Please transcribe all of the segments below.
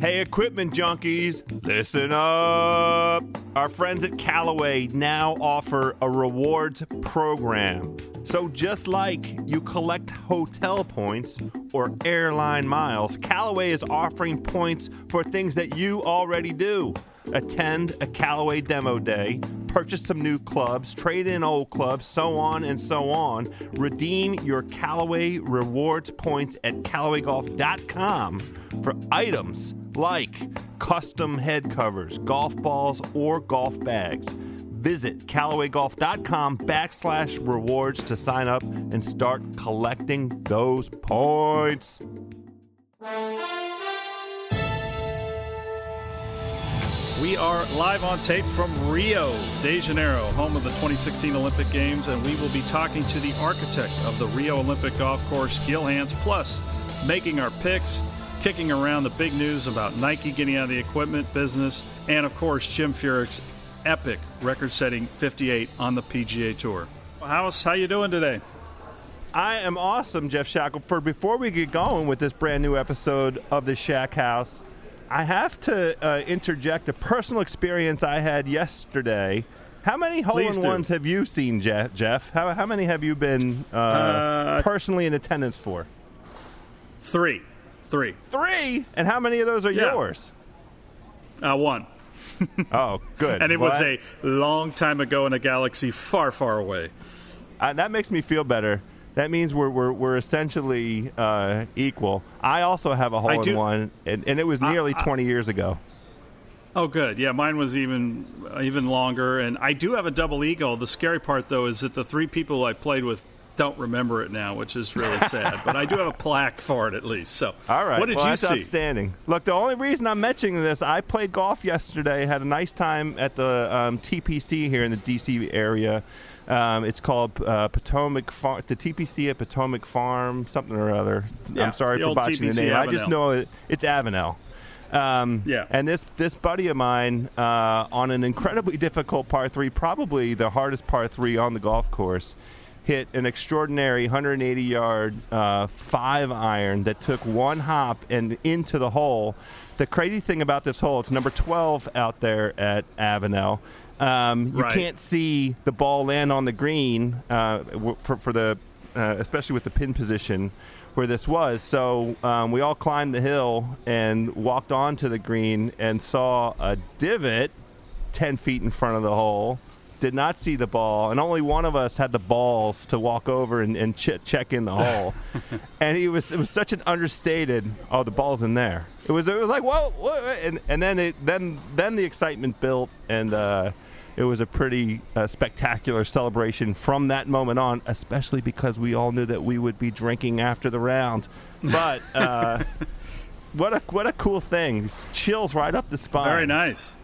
Hey, equipment junkies, listen up. Our friends at Callaway now offer a rewards program. So, just like you collect hotel points or airline miles, Callaway is offering points for things that you already do. Attend a Callaway demo day, purchase some new clubs, trade in old clubs, so on and so on. Redeem your Callaway rewards points at CallawayGolf.com for items like custom head covers, golf balls, or golf bags. Visit CallawayGolf.com backslash rewards to sign up and start collecting those points. We are live on tape from Rio de Janeiro, home of the 2016 Olympic Games, and we will be talking to the architect of the Rio Olympic Golf Course, Gil Hanse, plus making our picks, kicking around the big news about Nike getting out of the equipment business, and of course, Jim Furyk's epic record-setting 58 on the PGA Tour. House how you doing today? I am awesome, Geoff Shackelford. Before we get going with this brand new episode of the Shack House, I have to uh, interject a personal experience I had yesterday. How many hole in ones have you seen, Geoff? How, how many have you been uh, uh, personally in attendance for? Three. Three. Three? And how many of those are yeah. yours? Uh, one. oh, good. and it well, was a long time ago in a galaxy far, far away. Uh, that makes me feel better. That means we're we're, we're essentially uh, equal. I also have a hole in one, and, and, it was nearly 20 years ago. Oh, good. Yeah, mine was even even longer, and I do have a double eagle. The scary part, though, is that the three people I played with don't remember it now, which is really sad. but I do have a plaque for it at least. So, all right. What did well, you that's see? Outstanding. Look, the only reason I'm mentioning this, I played golf yesterday. Had a nice time at the um, TPC here in the DC area. Um, it's called uh, Potomac Farm, the TPC at Potomac Farm, something or other. Yeah, I'm sorry for botching TPC the name. Avenel. I just know it, it's Avenel. Um, yeah. And this this buddy of mine uh, on an incredibly difficult par three, probably the hardest par three on the golf course, hit an extraordinary 180 yard uh, five iron that took one hop and into the hole. The crazy thing about this hole, it's number 12 out there at Avenel. Um, you right. can't see the ball land on the green uh, for, for, the, uh, especially with the pin position where this was. So um, we all climbed the hill and walked onto the green and saw a divot 10 feet in front of the hole. Did not see the ball, and only one of us had the balls to walk over and, and ch- check in the hole. and he was it was such an understated. Oh, the ball's in there. It was it was like whoa, whoa and and then it then then the excitement built and. Uh, it was a pretty uh, spectacular celebration from that moment on, especially because we all knew that we would be drinking after the round. But uh, what a what a cool thing! It's chills right up the spine. Very nice.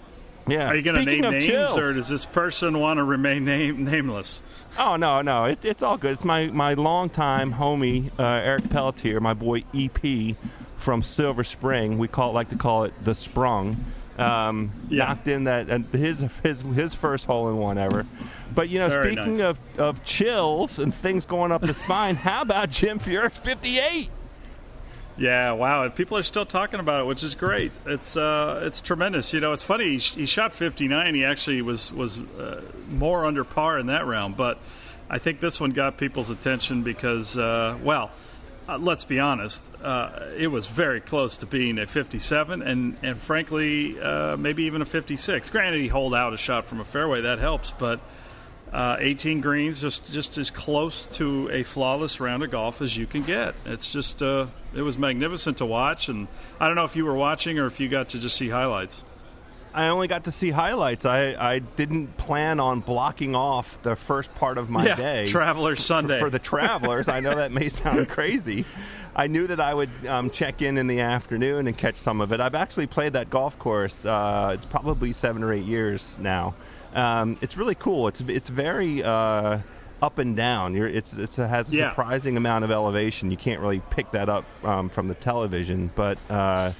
Yeah. Are you going to name names, chills, or does this person want to remain name, nameless? Oh no, no, it, it's all good. It's my my longtime homie uh, Eric Pelletier, my boy EP from Silver Spring. We call it, like to call it the Sprung. Um, yeah. knocked in that and his his his first hole in one ever. But you know, Very speaking nice. of, of chills and things going up the spine, how about Jim Furyk's 58? Yeah, wow. People are still talking about it, which is great. It's uh, it's tremendous. You know, it's funny. He, he shot 59. He actually was was uh, more under par in that round, but I think this one got people's attention because, uh, well, uh, let's be honest, uh, it was very close to being a 57, and and frankly, uh, maybe even a 56. Granted, he holed out a shot from a fairway that helps, but uh, 18 greens, just just as close to a flawless round of golf as you can get. It's just uh, it was magnificent to watch, and I don't know if you were watching or if you got to just see highlights. I only got to see highlights. I, I didn't plan on blocking off the first part of my yeah, day. Traveler Sunday. For, for the travelers. I know that may sound crazy. I knew that I would um, check in in the afternoon and catch some of it. I've actually played that golf course. Uh, it's probably seven or eight years now. Um, it's really cool. It's it's very uh, up and down. You're, it's, it's it has a yeah. surprising amount of elevation. You can't really pick that up um, from the television, but. Uh,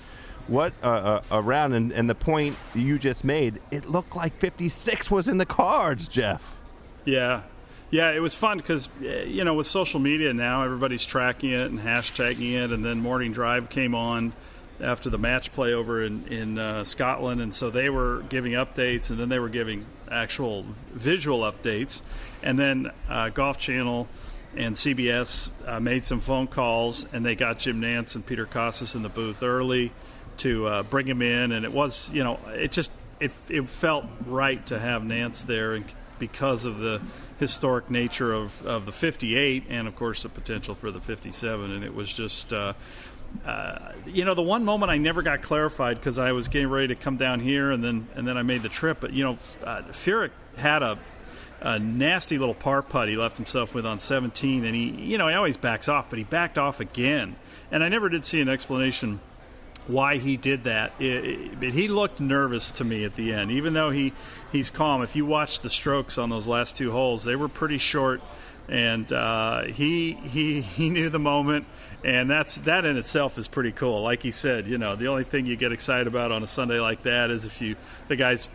what uh, uh, around and, and the point you just made, it looked like 56 was in the cards, Geoff. Yeah, yeah, it was fun because you know with social media now everybody's tracking it and hashtagging it, and then Morning Drive came on after the match play over in in uh, Scotland, and so they were giving updates, and then they were giving actual visual updates, and then uh, Golf Channel and CBS uh, made some phone calls, and they got Jim Nantz and Peter Kostis in the booth early to uh, bring him in, and it was you know it just it it felt right to have Nantz there, and because of the historic nature of, of the 58 and of course the potential for the 57 and it was just uh, uh, you know, the one moment I never got clarified because I was getting ready to come down here, and then and then I made the trip. But you know, uh, Furyk had a, a nasty little par putt he left himself with on 17, and he, you know, he always backs off, but he backed off again, and I never did see an explanation why he did that. It, it, but he looked nervous to me at the end, even though he he's calm. If you watch the strokes on those last two holes, they were pretty short and uh, he he he knew the moment, and that's that in itself is pretty cool. Like he said, you know, the only thing you get excited about on a Sunday like that is if you the guys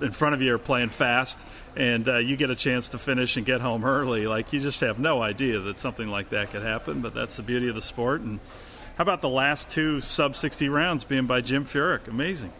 in front of you are playing fast, and uh, you get a chance to finish and get home early. Like you just have no idea that something like that could happen, but that's the beauty of the sport. And how about the last two sub sixty rounds being by Jim Furyk? Amazing.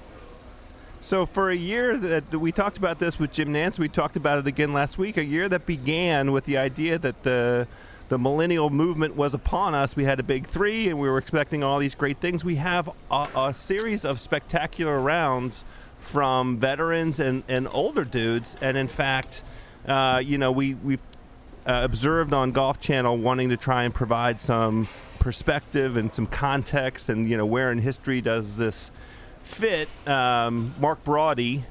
So for a year that we talked about this with Jim Nantz, we talked about it again last week. A year that began with the idea that the the millennial movement was upon us. We had a big three, and we were expecting all these great things. We have a, a series of spectacular rounds from veterans and, and older dudes, and in fact, uh, you know, we we've uh, observed on Golf Channel wanting to try and provide some perspective and some context, and you know, where in history does this fit, um, Mark Broadie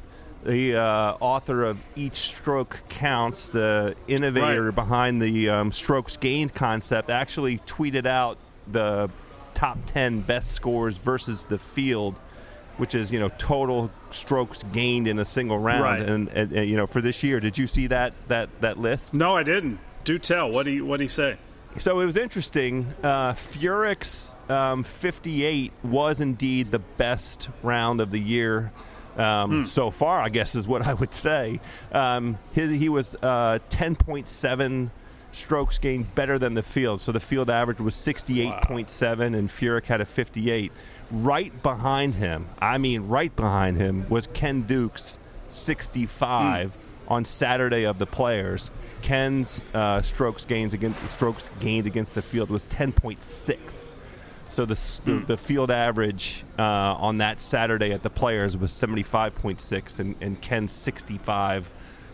the uh, author of Each Stroke Counts, the innovator right. behind the um, strokes gained concept, actually tweeted out the top 10 best scores versus the field which is you know total strokes gained in a single round. Right. and, and, and, you know for this year did you see that that that list? No i didn't. Do tell. What do you what do you say so it was interesting. Uh, Furyk's um, 58 was indeed the best round of the year um, mm. so far, I guess is what I would say. Um, his, he was uh, 10.7 strokes gained better than the field. So the field average was 68.7, wow. and Furyk had a 58. Right behind him, I mean, right behind him, was Ken Duke's 65 mm. on Saturday of the Players. Ken's uh, strokes gains against strokes gained against the field was 10.6. So the, the, the field average uh, on that Saturday at the Players was 75.6, and, and Ken's 65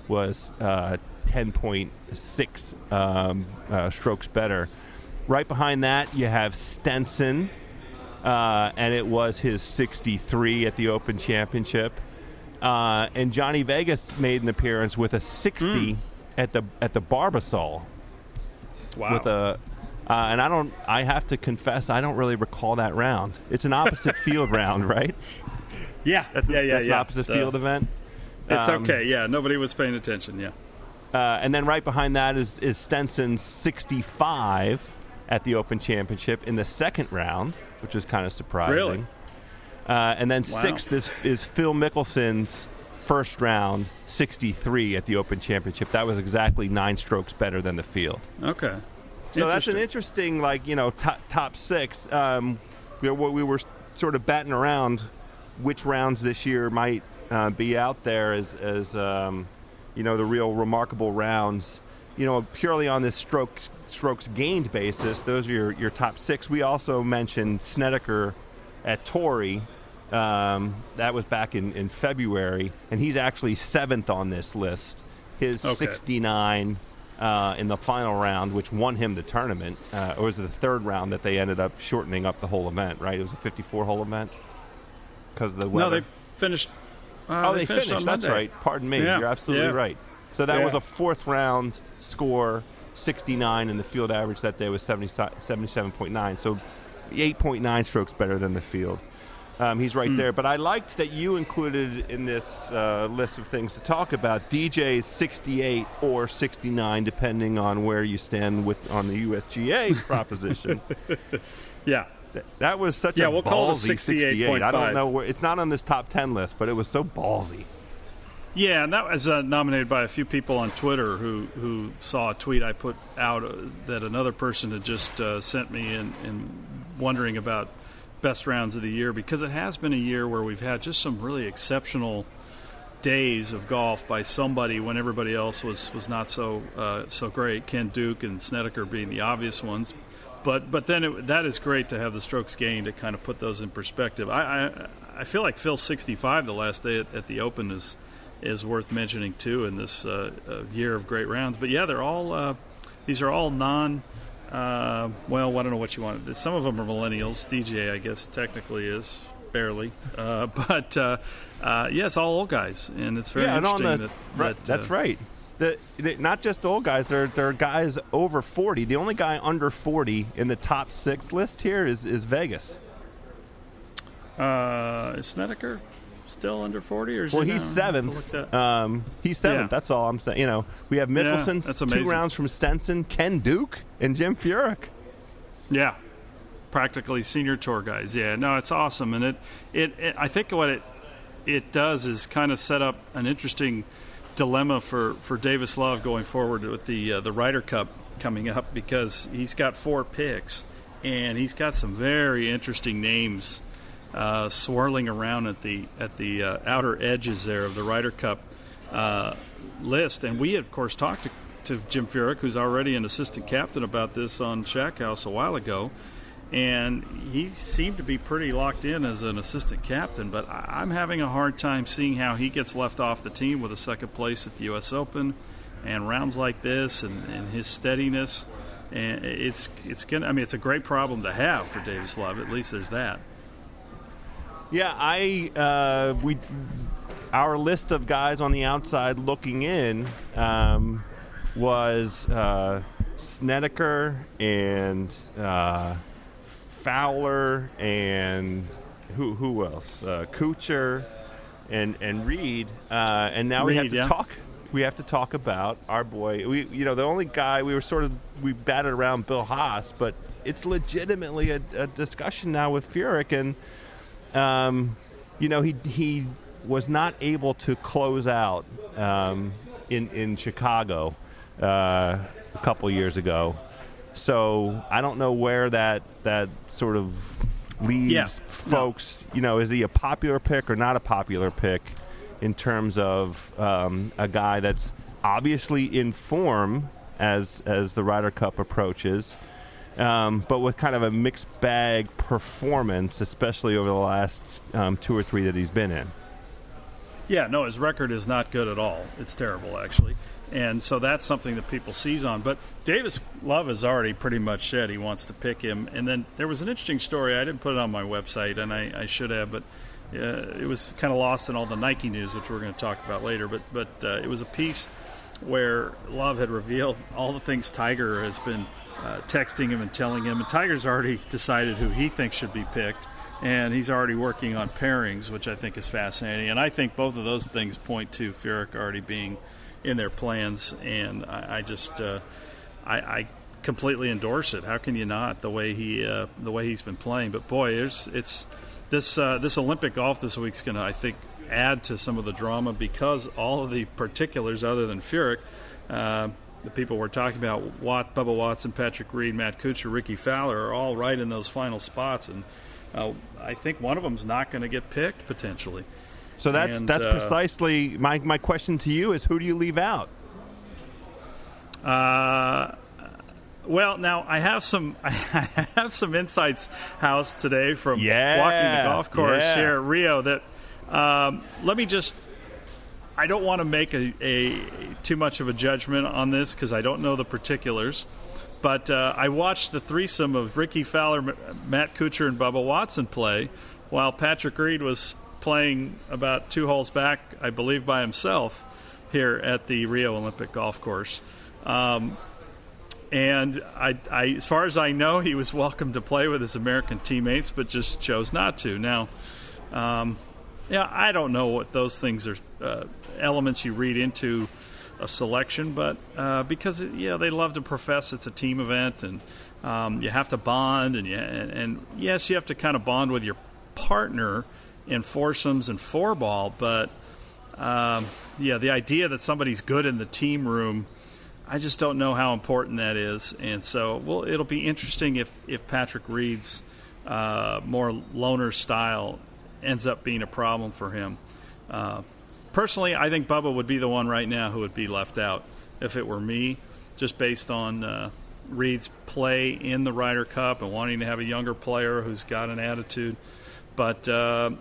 was uh, 10.6 um, uh, strokes better. Right behind that, you have Stenson, uh, and it was his 63 at the Open Championship. Uh, and Johnny Vegas made an appearance with a 60 mm. At the at the Barbasol. Wow. With a uh, and I don't. I have to confess, I don't really recall that round. It's an opposite field round, right? Yeah, that's yeah, yeah, that's yeah. an opposite the, field event. It's um, okay. Yeah, nobody was paying attention. Yeah. Uh, and then right behind that is is Stenson's 65 at the Open Championship in the second round, which was kind of surprising. Really? Uh, and then wow. sixth is, is Phil Mickelson's first round 63 at the Open Championship. That was exactly nine strokes better than the field. Okay. So that's an interesting, like you know, top, top six. Um, we, we were sort of batting around which rounds this year might uh, be out there as, as um, you know, the real remarkable rounds. You know, purely on this strokes strokes gained basis, those are your, your top six. We also mentioned Snedeker at Torrey. Um, that was back in, in February, and he's actually seventh on this list. His okay. 69 uh, in the final round, which won him the tournament, uh, or was it the third round that they ended up shortening up the whole event? Right, it was a 54 hole event because of the weather. No, they finished. Uh, oh, they, they finished. finished That's right. Pardon me. Yeah. You're absolutely yeah. right. So that yeah. was a fourth round score, 69, and the field average that day was 70, 77.9. So 8.9 strokes better than the field. Um, he's right mm. there. But I liked that you included in this uh, list of things to talk about DJ's 68 or 69, depending on where you stand with on the USGA proposition. yeah. That was such yeah, a we'll ballsy 68. I don't know where it's not on this top 10 list, but it was so ballsy. Yeah, and that was uh, nominated by a few people on Twitter who, who saw a tweet I put out uh, that another person had just uh, sent me and, and wondering about best rounds of the year because it has been a year where we've had just some really exceptional days of golf by somebody when everybody else was, was not so uh, so great. Ken Duke and Snedeker being the obvious ones, but but then it, that is great to have the strokes gained to kind of put those in perspective. I I, I feel like Phil 65 the last day at, at, the Open is is worth mentioning too in this uh, uh, year of great rounds. But yeah, they're all uh, these are all non uh, well, I don't know what you want. Some of them are millennials. DJ, I guess, technically is barely, uh, but uh, uh, yes, all old guys, and it's very yeah, interesting the, that, right, that that's uh, right. The, the, not just old guys, there, there are guys over 40. The only guy under 40 in the top six list here is, is Vegas. Uh, is Snedeker? Still under 40 or is well he he's seventh. Um, he's seventh yeah. that's all i'm saying you know. We have mickelson yeah, two rounds from stenson ken duke and jim furyk. Yeah. Practically senior tour guys. Yeah no it's awesome and it, it, it i think what it it does is kind of set up an interesting dilemma for, for Davis Love going forward with the uh, the Ryder Cup coming up because he's got four picks and he's got some very interesting names uh, swirling around at the at the uh, outer edges there of the Ryder Cup uh, list. And we, of course, talked to, to Jim Furyk, who's already an assistant captain, about this on Shack House a while ago. And he seemed to be pretty locked in as an assistant captain, but I'm having a hard time seeing how he gets left off the team with a second place at the U.S. Open and rounds like this and, and his steadiness. And it's it's gonna. I mean, it's a great problem to have for Davis Love. At least there's that. Yeah, I uh, we our list of guys on the outside looking in um, was uh, Snedeker and uh, Fowler and who who else? Uh, Kuchar and and Reed. Uh, and now Reed, we have to yeah. talk. We have to talk about our boy. We you know the only guy we were sort of we batted around Bill Haas, but it's legitimately a, a discussion now with Furyk and um, you know, he he was not able to close out um, in in Chicago uh, a couple years ago. So I don't know where that that sort of leaves yeah. folks. No. You know, is he a popular pick or not a popular pick in terms of um, a guy that's obviously in form as as the Ryder Cup approaches um, but with kind of a mixed bag performance, especially over the last um, two or three that he's been in. Yeah, no, his record is not good at all. It's terrible, actually. And so that's something that people seize on. But Davis Love has already pretty much said he wants to pick him. And then there was an interesting story. I didn't put it on my website, and I, I should have, but uh, it was kind of lost in all the Nike news, which we're going to talk about later. But but uh, it was a piece where Love had revealed all the things Tiger has been uh, texting him and telling him, and Tiger's already decided who he thinks should be picked, and he's already working on pairings, which I think is fascinating. And I think both of those things point to Furyk already being in their plans, and I, I just uh, I, I completely endorse it. How can you not? The way he uh, the way he's been playing, but boy, it's it's this uh, this Olympic golf this week's going to I think add to some of the drama because all of the particulars other than Furyk. Uh, the people we're talking about, Watt, Bubba Watson, Patrick Reed, Matt Kuchar, Rickie Fowler, are all right in those final spots, and uh, I think one of them's not going to get picked potentially. So that's And, that's uh, precisely my my question to you is who do you leave out? Uh, well, now I have some I have some insights house today from Yeah, walking the golf course yeah. here at Rio. That um, let me just. I don't want to make a, a too much of a judgment on this because I don't know the particulars. But uh, I watched the threesome of Rickie Fowler, Matt Kuchar, and Bubba Watson play, while Patrick Reed was playing about two holes back, I believe, by himself here at the Rio Olympic Golf Course. Um, and I, I, as far as I know, he was welcome to play with his American teammates, but just chose not to. Now, um, yeah, I don't know what those things are uh, elements you read into a selection, but uh, because yeah, they love to profess it's a team event, and um, you have to bond, and, you, and and yes, you have to kind of bond with your partner in foursomes and four ball, but um, yeah, the idea that somebody's good in the team room. I just don't know how important that is, and so well, it'll be interesting if if Patrick Reed's uh, more loner style ends up being a problem for him. Uh, personally, I think Bubba would be the one right now who would be left out if it were me, just based on uh, Reed's play in the Ryder Cup and wanting to have a younger player who's got an attitude. But uh,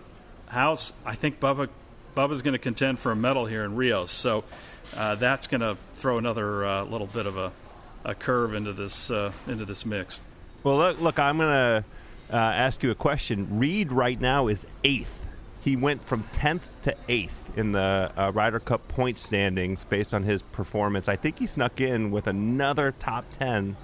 House, I think Bubba Bubba's going to contend for a medal here in Rio, so uh, that's going to throw another uh, little bit of a, a curve into this uh, into this mix. Well, look, look I'm going to uh, ask you a question. Reed right now is eighth. He went from 10th to 8th in the uh, Ryder Cup point standings based on his performance. I think he snuck in with another top 10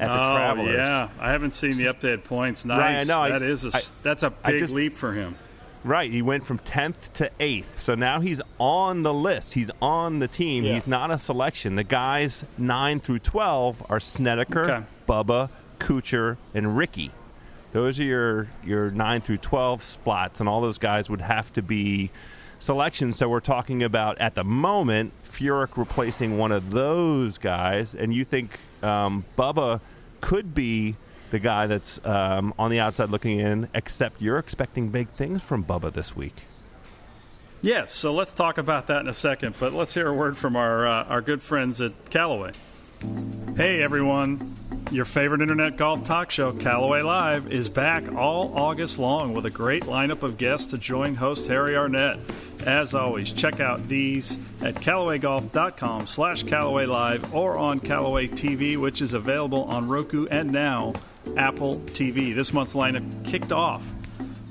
at the oh Travelers. yeah, I haven't seen the updated points. Nice. Right, I know. I- that is a, I- that's a big just- leap for him. Right, he went from 10th to 8th. So now he's on the list. He's on the team. Yeah. He's not a selection. The guys 9 through 12 are Snedeker, Okay. Bubba, Kuchar, and Rickie. Those are your your 9 through 12 spots and all those guys would have to be selections. So we're talking about at the moment Furyk replacing one of those guys and you think um, Bubba could be the guy that's um, on the outside looking in, except you're expecting big things from Bubba this week. Yes, so let's talk about that in a second. But let's hear a word from our uh, our good friends at Callaway. Hey everyone, your favorite internet golf talk show, Callaway Live, is back all August long with a great lineup of guests to join host Harry Arnett. As always, check out these at CallawayGolf.com slash Callaway Live or on Callaway TV, which is available on Roku and now Apple TV. This month's lineup kicked off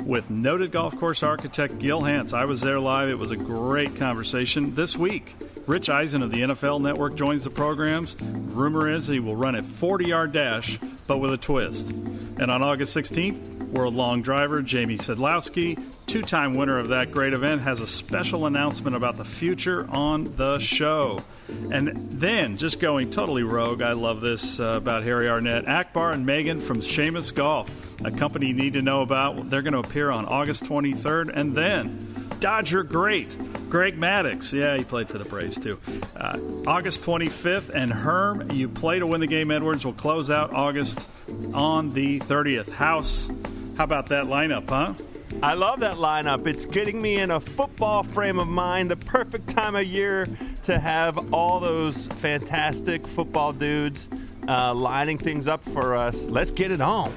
with noted golf course architect Gil Hanse. I was there live. It was a great conversation. This week, Rich Eisen of the NFL Network joins the programs. Rumor is he will run a 40 yard dash, but with a twist. And on August 16th, world long driver Jamie Sadlowski, two time winner of that great event, has a special announcement about the future on the show. And then, just going totally rogue, I love this uh, about Harry Arnett. Akbar and Megan from Seamus Golf, a company you need to know about. They're going to appear on August 23rd. And then, Dodger great, Greg Maddux. Yeah, he played for the Braves too. Uh, August 25th. And Herm, you play to win the game, Edwards, will close out August on the 30th. House, how about that lineup, huh? I love that lineup. It's getting me in a football frame of mind, the perfect time of year to have all those fantastic football dudes uh, lining things up for us. Let's get it on.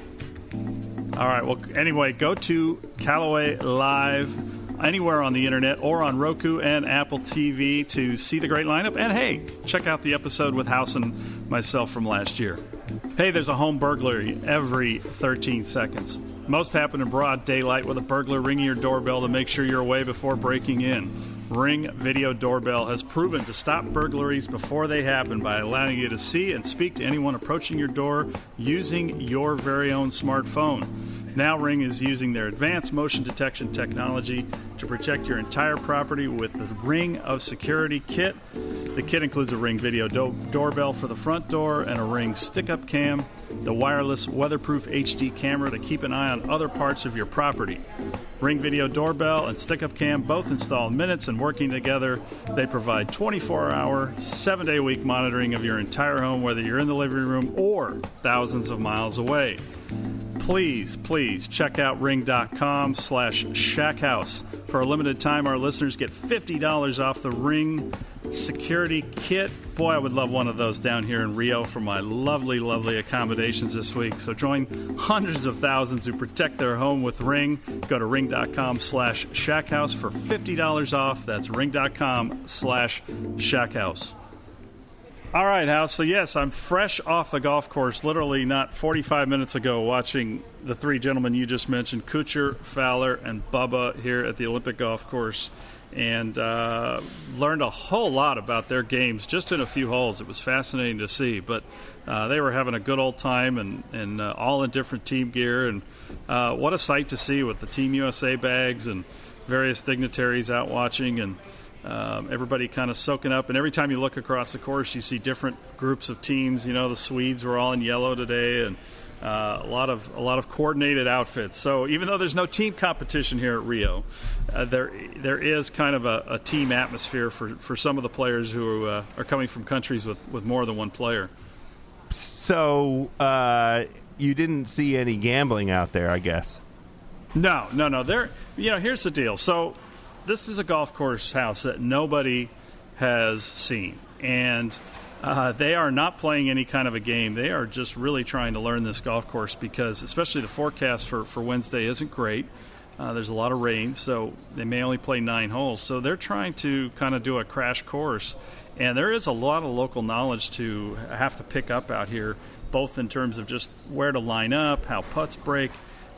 All right. Well, anyway, go to Callaway Live anywhere on the internet or on Roku and Apple TV to see the great lineup. And hey, check out the episode with House and myself from last year. Hey, there's a home burglary every 13 seconds. Most happen in broad daylight with a burglar ringing your doorbell to make sure you're away before breaking in. Ring Video Doorbell has proven to stop burglaries before they happen by allowing you to see and speak to anyone approaching your door using your very own smartphone. Now, Ring is using their advanced motion detection technology to protect your entire property with the Ring of Security kit. The kit includes a Ring video do- doorbell for the front door and a Ring stick up cam, the wireless weatherproof HD camera to keep an eye on other parts of your property. Ring Video Doorbell and Stick Up Cam both install in minutes and working together. They provide 24 hour, 7 day a week monitoring of your entire home, whether you're in the living room or thousands of miles away please, please check out ring.com slash shackhouse. For a limited time, our listeners get $50 off the Ring security kit. Boy, I would love one of those down here in Rio for my lovely, lovely accommodations this week. So join hundreds of thousands who protect their home with Ring. Go to ring.com slash shackhouse for $50 off. That's ring.com slash shackhouse. All right, House. So, yes, I'm fresh off the golf course, literally not 45 minutes ago, watching the three gentlemen you just mentioned, Kuchar, Fowler, and Bubba here at the Olympic Golf Course, and uh, learned a whole lot about their games just in a few holes. It was fascinating to see, but uh, they were having a good old time and, and uh, all in different team gear. And uh, what a sight to see with the Team USA bags and various dignitaries out watching. and um, everybody kind of soaking up, and every time you look across the course, you see different groups of teams. You know, the Swedes were all in yellow today, and uh, a lot of a lot of coordinated outfits. So even though there's no team competition here at Rio, uh, there there is kind of a, a, team atmosphere for, for some of the players who uh, are coming from countries with, with more than one player. So uh, you didn't see any gambling out there, I guess. No, no, no. There, you know, here's the deal. So this is a golf course house that nobody has seen, and uh, they are not playing any kind of a game. They are just really trying to learn this golf course because, especially the forecast for, for Wednesday isn't great. Uh, there's a lot of rain, so they may only play nine holes. So they're trying to kind of do a crash course, and there is a lot of local knowledge to have to pick up out here, both in terms of just where to line up, how putts break,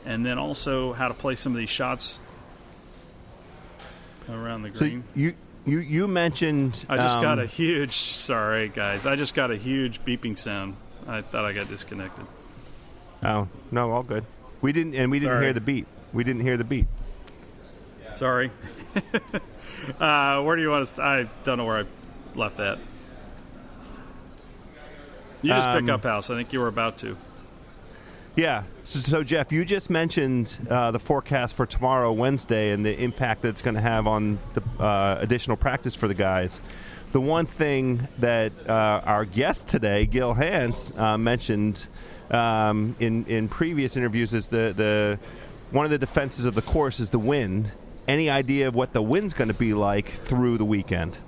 and then also how to play some of these shots around the green. So you you you mentioned. I just um, got a huge. Sorry, guys. I just got a huge beeping sound. I thought I got disconnected. Oh no, all good. We didn't, and we didn't Sorry. hear the beep. We didn't hear the beep. Sorry. uh, where do you want to? St- I don't know where I left that. You just Um, pick up house. I think you were about to. Yeah. So, so Geoff, you just mentioned uh, the forecast for tomorrow, Wednesday, and the impact that it's going to have on the uh, additional practice for the guys. The one thing that uh, our guest today, Gil Hanse, uh, mentioned um, in in previous interviews is the the one of the defenses of the course is the wind. Any idea of what the wind's going to be like through the weekend?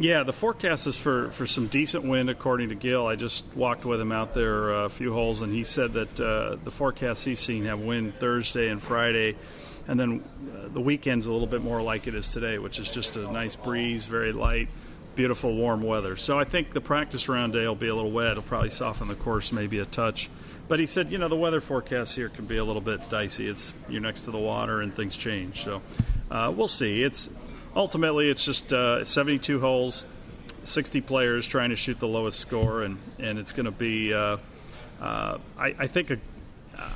Yeah, the forecast is for, for some decent wind, according to Gil. I just walked with him out there uh, a few holes, and he said that uh, the forecast he's seen have wind Thursday and Friday, and then uh, the weekend's a little bit more like it is today, which is just a nice breeze, very light, beautiful warm weather. So I think the practice round day will be a little wet. It'll probably soften the course maybe a touch. But he said, you know, the weather forecast here can be a little bit dicey. It's you're next to the water and things change. So uh, we'll see. It's ultimately it's just uh, 72 holes, 60 players trying to shoot the lowest score, and and it's going to be. Uh, uh, I, I think a,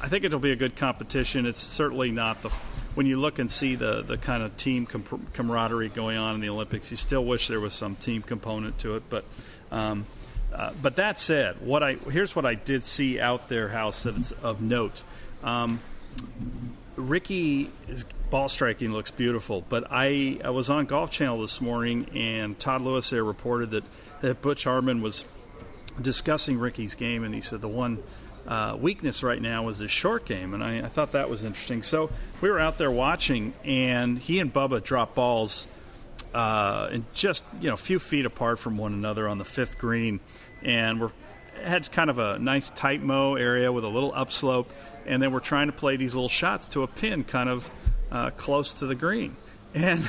I think it'll be a good competition. It's certainly not the when you look and see the the kind of team com- camaraderie going on in the Olympics. You still wish there was some team component to it, but. Um, uh, but that said, what I here's what I did see out there, House that is of note. Um, Rickie's ball striking looks beautiful, but I, I was on Golf Channel this morning, and Todd Lewis there reported that, that Butch Harmon was discussing Rickie's game, and he said the one uh, weakness right now was his short game, and I, I thought that was interesting. So we were out there watching, and he and Bubba dropped balls uh, and just you know a few feet apart from one another on the fifth green, and we're had kind of a nice tight mow area with a little upslope, and then we're trying to play these little shots to a pin, kind of uh, close to the green. And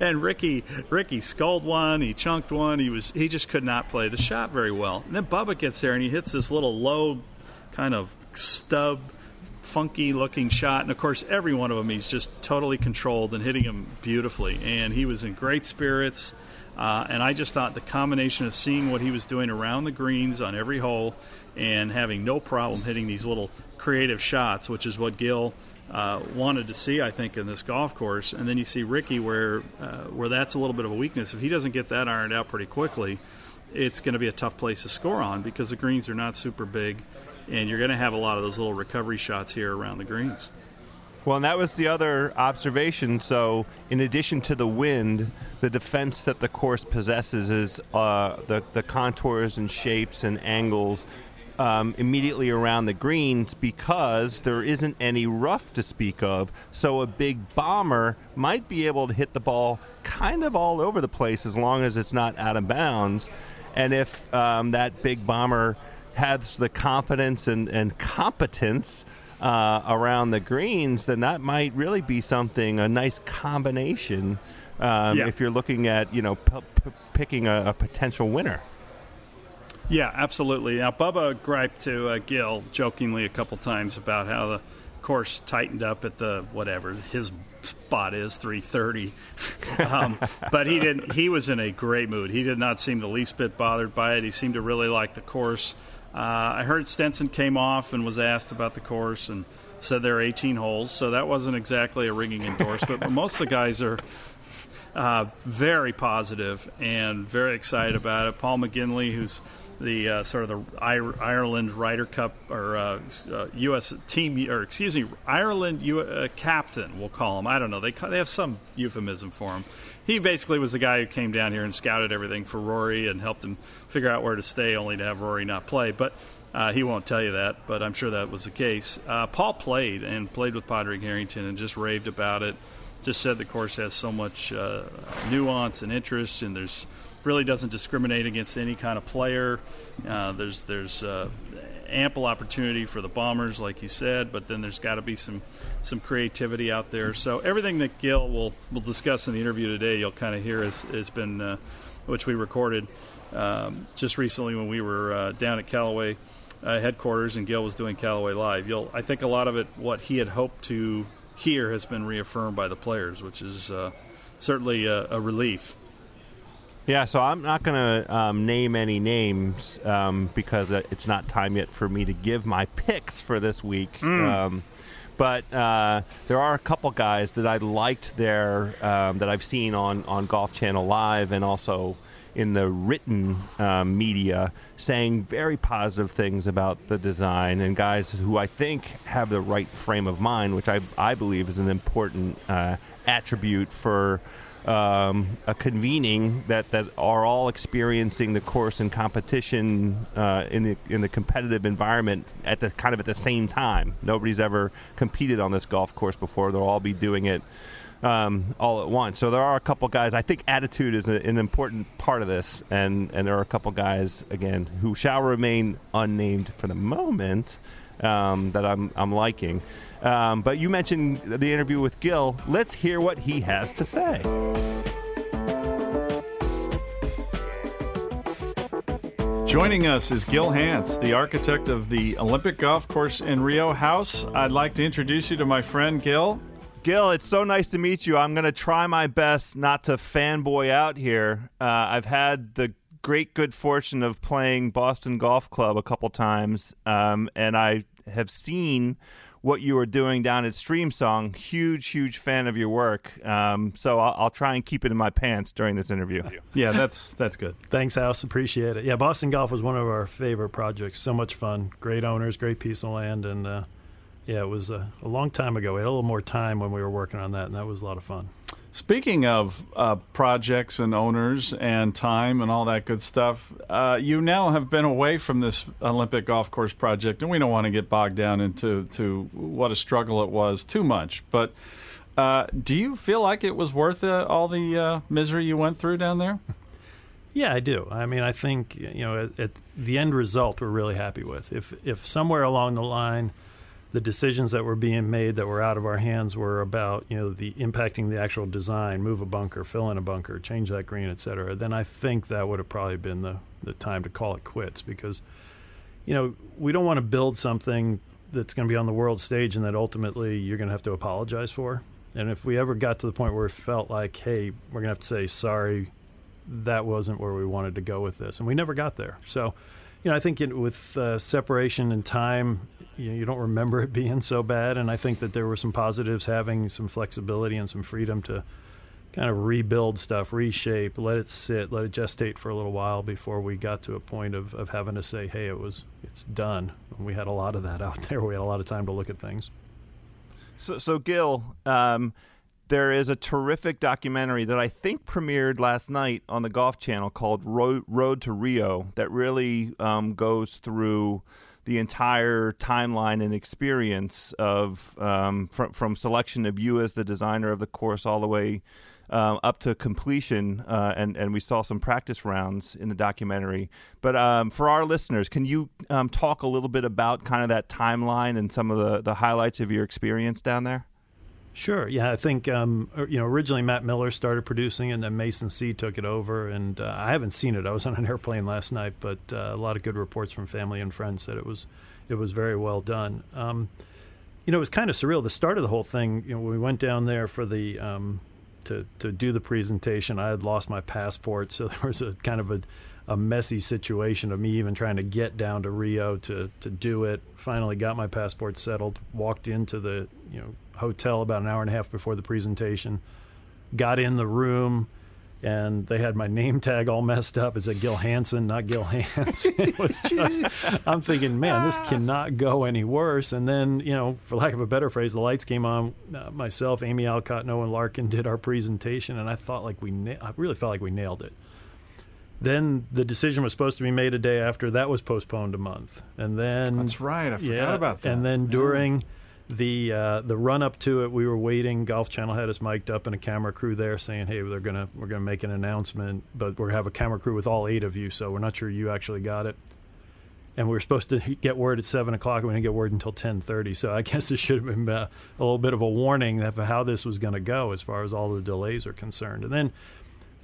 and Rickie Rickie sculled one, he chunked one, he was he just could not play the shot very well. And then Bubba gets there and he hits this little low kind of stub funky looking shot. And of course, every one of them, he's just totally controlled and hitting them beautifully. And he was in great spirits. Uh, and I just thought the combination of seeing what he was doing around the greens on every hole and having no problem hitting these little creative shots, which is what Gil uh, wanted to see, I think, in this golf course. And then you see Rickie, where uh, where that's a little bit of a weakness. If he doesn't get that ironed out pretty quickly, it's going to be a tough place to score on because the greens are not super big, and you're going to have a lot of those little recovery shots here around the greens. Well, and that was the other observation. So, in addition to the wind, the defense that the course possesses is uh, the, the contours and shapes and angles um, immediately around the greens because there isn't any rough to speak of. So, a big bomber might be able to hit the ball kind of all over the place as long as it's not out of bounds. And if um, that big bomber has the confidence and, and competence uh, around the greens, then that might really be something, a nice combination um, yeah. if you're looking at, you know, p- p- picking a, a, potential winner. Yeah, absolutely. Now, Bubba griped to uh, Gil jokingly a couple times about how the course tightened up at the whatever his spot is 330 um, but he didn't he was in a great mood. He did not seem the least bit bothered by it. He seemed to really like the course. Uh, i heard stenson came off and was asked about the course and said there are 18 holes so that wasn't exactly a ringing endorsement. But most of the guys are uh, very positive and very excited about it. Paul mcginley who's the uh, sort of the Ireland Ryder Cup or uh, uh, U.S. team or excuse me Ireland U- uh, captain we'll call him I don't know they they have some euphemism for him. He basically was the guy who came down here and scouted everything for Rory and helped him figure out where to stay, only to have Rory not play. But uh, he won't tell you that, but I'm sure that was the case. Uh, Paul played and played with Padraig Harrington and just raved about it. Just said the course has so much nuance and interest, and there's really doesn't discriminate against any kind of player. Uh, there's there's uh, ample opportunity for the Bombers, like you said, but then there's got to be some some creativity out there. So everything that Gil will will discuss in the interview today, you'll kind of hear has, has been, uh, which we recorded um, just recently when we were uh, down at Callaway. Uh, headquarters and Gil was doing Callaway Live. You'll, I think a lot of it, what he had hoped to hear, has been reaffirmed by the players, which is uh, certainly a, a relief. Yeah, so I'm not going to um, name any names um, because it's not time yet for me to give my picks for this week. Mm. Um, but uh, there are a couple guys that I liked there um, that I've seen on, on Golf Channel Live and also in the written uh, media saying very positive things about the design and guys who I think have the right frame of mind, which I, I believe is an important uh, attribute for um, a convening that, that are all experiencing the course and competition uh, in the in the competitive environment at the kind of at the same time. Nobody's ever competed on this golf course before. They'll all be doing it um, all at once. So there are a couple guys. I think attitude is a, an important part of this, and and there are a couple guys again who shall remain unnamed for the moment um, that I'm I'm liking. Um, but you mentioned the interview with Gil. Let's hear what he has to say. Joining us is Gil Hanse, the architect of the Olympic Golf Course in Rio House. I'd like to introduce you to my friend Gil. Gil, it's so nice to meet you. I'm going to try my best not to fanboy out here. Uh, I've had the great good fortune of playing Boston Golf Club a couple times, um, and I have seen what you were doing down at Streamsong. Huge, huge fan of your work. Um, so I'll, I'll, try and keep it in my pants during this interview. Yeah, that's that's good. Thanks, House. Appreciate it. Yeah, Boston Golf was one of our favorite projects. So much fun. Great owners, great piece of land, and uh, yeah, it was a, a long time ago. We had a little more time when we were working on that, and that was a lot of fun. Speaking of uh, projects and owners and time and all that good stuff, uh, you now have been away from this Olympic golf course project, and we don't want to get bogged down into to what a struggle it was too much. But uh, do you feel like it was worth uh, all the uh, misery you went through down there? Yeah, I do. I mean, I think you know, at, at the end result, we're really happy with. If if somewhere along the line the decisions that were being made that were out of our hands were about you know the impacting the actual design, move a bunker, fill in a bunker, change that green, et cetera, then I think that would have probably been the the time to call it quits because you know we don't want to build something that's going to be on the world stage and that ultimately you're going to have to apologize for. And if we ever got to the point where it felt like, hey, we're going to have to say sorry, that wasn't where we wanted to go with this, and we never got there. So, you know, I think it, with uh, separation and time, you, know, you don't remember it being so bad, and I think that there were some positives having some flexibility and some freedom to kind of rebuild stuff, reshape, let it sit, let it gestate for a little while before we got to a point of, of having to say, hey, it was it's done. And we had a lot of that out there. We had a lot of time to look at things. So, so Gil, um, there is a terrific documentary that I think premiered last night on the Golf Channel called Road, Road to Rio that really um, goes through the entire timeline and experience of um, from, from selection of you as the designer of the course all the way um, up to completion, uh, and and we saw some practice rounds in the documentary. But um, for our listeners, can you um, talk a little bit about kind of that timeline and some of the the highlights of your experience down there? Sure. Yeah, I think um, you know originally Matt Miller started producing, and then Mason C took it over. And uh, I haven't seen it. I was on an airplane last night, but uh, a lot of good reports from family and friends said it was it was very well done. Um, you know, it was kind of surreal. The start of the whole thing. You know, we went down there for the um, to to do the presentation. I had lost my passport, so there was a kind of a a messy situation of me even trying to get down to Rio to to do it. Finally got my passport settled, walked into the, you know, hotel about an hour and a half before the presentation. Got in the room and they had my name tag all messed up. It said Gil Hansen, not Gil Hanse. it was just, I'm thinking, man, this cannot go any worse. And then, you know, for lack of a better phrase, the lights came on. Uh, myself, Amy Alcott, and Owen Larkin did our presentation, and I thought like we, na- I really felt like we nailed it. Then the decision was supposed to be made a day after. That was postponed a month, and then that's right. I forgot yeah, about that. And then during the uh, the run up to it, we were waiting. Golf Channel had us mic'd up and a camera crew there saying, "Hey, they're gonna we're gonna make an announcement, but we're gonna have a camera crew with all eight of you, so we're not sure you actually got it." And we were supposed to get word at seven o'clock. and We didn't get word until ten thirty. So I guess this should have been uh, a little bit of a warning of how this was going to go as far as all the delays are concerned. And then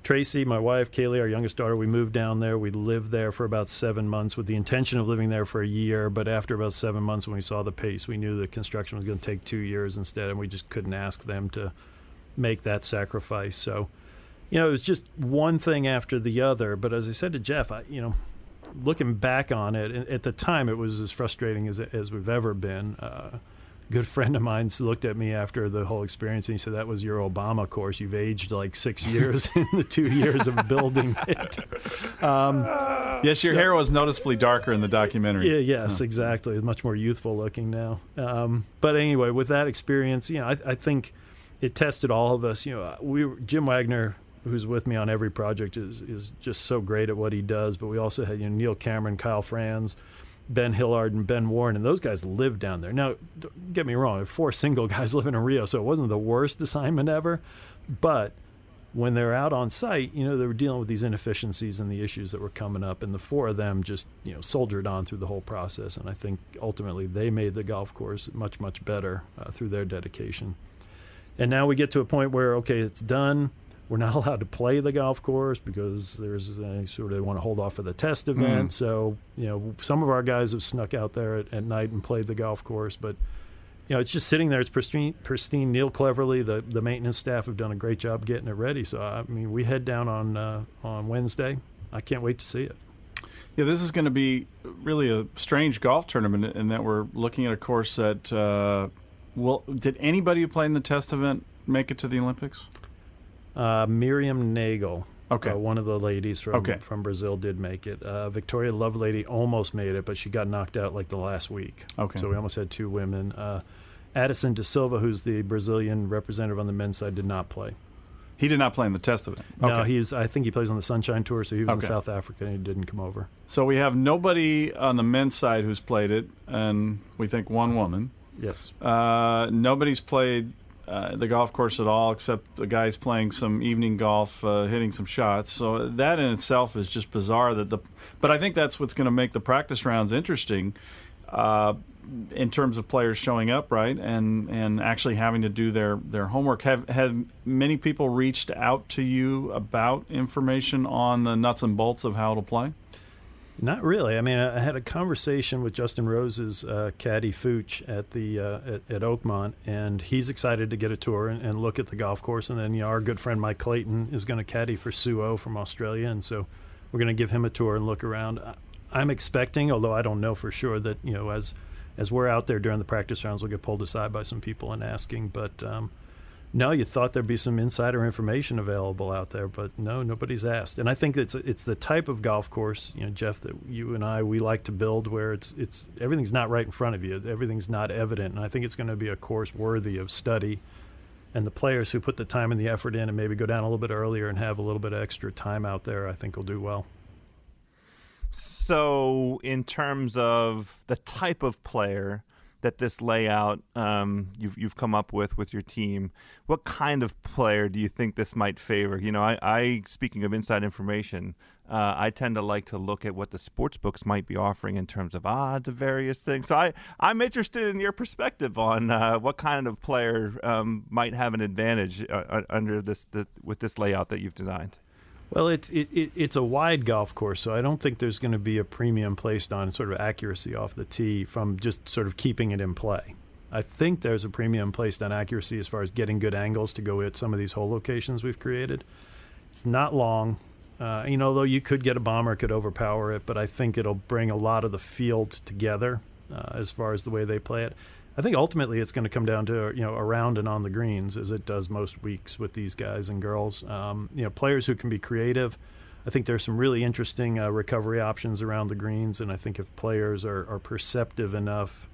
Tracy, my wife, Kaylee, our youngest daughter, we moved down there. We lived there for about seven months with the intention of living there for a year. But after about seven months, when we saw the pace, we knew the construction was going to take two years instead, and we just couldn't ask them to make that sacrifice. So, you know, it was just one thing after the other. But as I said to Geoff, I, you know, looking back on it, at the time, it was as frustrating as as we've ever been. Uh, good friend of mine looked at me after the whole experience and he said, "That was your Obama course. You've aged like six years in the two years of building it." Um, yes, your so, hair was noticeably darker in the documentary. Yeah, yes, oh. exactly. It's much more youthful looking now. Um, but anyway, with that experience, you know, I, I, think it tested all of us. You know, we Jim Wagner. Who's with me on every project is is just so great at what he does. But we also had you know Neil Cameron, Kyle Franz, Ben Hillard and Ben Warren, and those guys lived down there. Now, get me wrong, four single guys living in Rio, so it wasn't the worst assignment ever. But when they're out on site, you know, they were dealing with these inefficiencies and the issues that were coming up, and the four of them just, you know, soldiered on through the whole process. And I think ultimately they made the golf course much, much better uh, through their dedication. And now we get to a point where, okay, it's done we're not allowed to play the golf course because there's a sort of they want to hold off for the test event. Mm. So you know, some of our guys have snuck out there at, at, night and played the golf course, but you know, it's just sitting there. It's pristine. Pristine. Neil Cleverly, the the maintenance staff have done a great job getting it ready. So I mean, we head down on uh, on Wednesday. I can't wait to see it. Yeah, this is going to be really a strange golf tournament in that we're looking at a course that. Uh, well, did anybody who played in the test event make it to the Olympics? Uh, Miriam Nagl. Okay. Uh, one of the ladies from okay. from Brazil did make it. Uh, Victoria Lovelady almost made it, but she got knocked out like the last week. Okay. So we almost had two women. Uh, Adilson da Silva, who's the Brazilian representative on the men's side, did not play. He did not play in the test event. Okay. No, he's. I think he plays on the Sunshine Tour, so he was okay. in South Africa and he didn't come over. So we have nobody on the men's side who's played it, and we think one woman. Yes. Uh, nobody's played uh, the golf course at all, except the guys playing some evening golf, uh, hitting some shots. So that in itself is just bizarre. That the, but I think that's what's going to make the practice rounds interesting, uh, in terms of players showing up, right, and and actually having to do their their homework. Have have many people reached out to you about information on the nuts and bolts of how to play? Not really. I mean, I had a conversation with Justin Rose's uh, caddy Fooch at the uh, at, at, Oakmont, and he's excited to get a tour and, and, look at the golf course. And then, you know, our good friend Mike Clayton is going to caddy for Suo from Australia, and so we're going to give him a tour and look around. I'm expecting, although I don't know for sure, that you know, as as we're out there during the practice rounds, we'll get pulled aside by some people and asking, but. Um, no, you thought there'd be some insider information available out there, but no, nobody's asked. And I think it's it's the type of golf course, you know, Geoff, that you and I we like to build where it's it's everything's not right in front of you, everything's not evident, and I think it's going to be a course worthy of study. And the players who put the time and the effort in, and maybe go down a little bit earlier and have a little bit of extra time out there, I think will do well. So, in terms of the type of player that this layout um, you've you've come up with with your team. What kind of player do you think this might favor? You know, I, I speaking of inside information, uh, I tend to like to look at what the sports books might be offering in terms of odds of various things. So I I'm interested in your perspective on uh, what kind of player um, might have an advantage uh, under this the, with this layout that you've designed. Well, it's it, it, it's a wide golf course, so I don't think there's going to be a premium placed on sort of accuracy off the tee from just sort of keeping it in play. I think there's a premium placed on accuracy as far as getting good angles to go at some of these hole locations we've created. It's not long. Uh, you know, though you could get a bomber, could overpower it, but I think it'll bring a lot of the field together uh, as far as the way they play it. I think ultimately it's going to come down to you know around and on the greens as it does most weeks with these guys and girls. Um, you know, players who can be creative. I think there's some really interesting uh, recovery options around the greens, and I think if players are, are perceptive enough,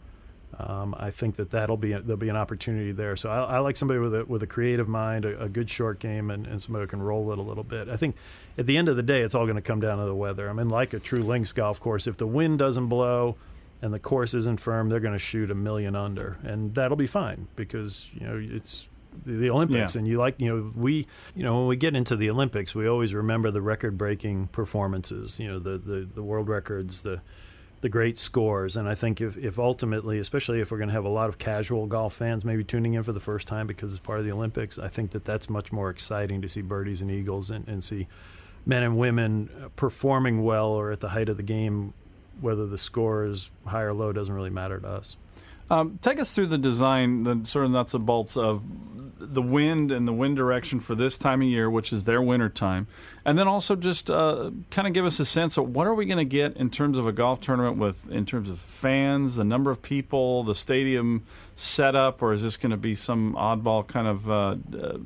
um, I think that that'll be a, there'll be an opportunity there. So I, I, like somebody with a with a creative mind, a, a good short game, and, and, somebody who can roll it a little bit. I think at the end of the day, it's all going to come down to the weather. I mean, like a true links golf course, if the wind doesn't blow and the course isn't firm, they're going to shoot a million under, and that'll be fine because you know it's the Olympics, yeah. and you like you know we you know when we get into the Olympics, we always remember the record-breaking performances, you know the the, the world records, the the great scores, and I think if, if ultimately, especially if we're going to have a lot of casual golf fans maybe tuning in for the first time because it's part of the Olympics, I think that that's much more exciting to see birdies and eagles and, and see men and women uh, performing well or at the height of the game whether the score is high or low doesn't really matter to us. Um, take us through the design, the sort of nuts and bolts of the wind and the wind direction for this time of year, which is their winter time, and then also just uh, kind of give us a sense of what are we going to get in terms of a golf tournament with, in terms of fans, the number of people, the stadium setup, or is this going to be some oddball kind of uh, uh,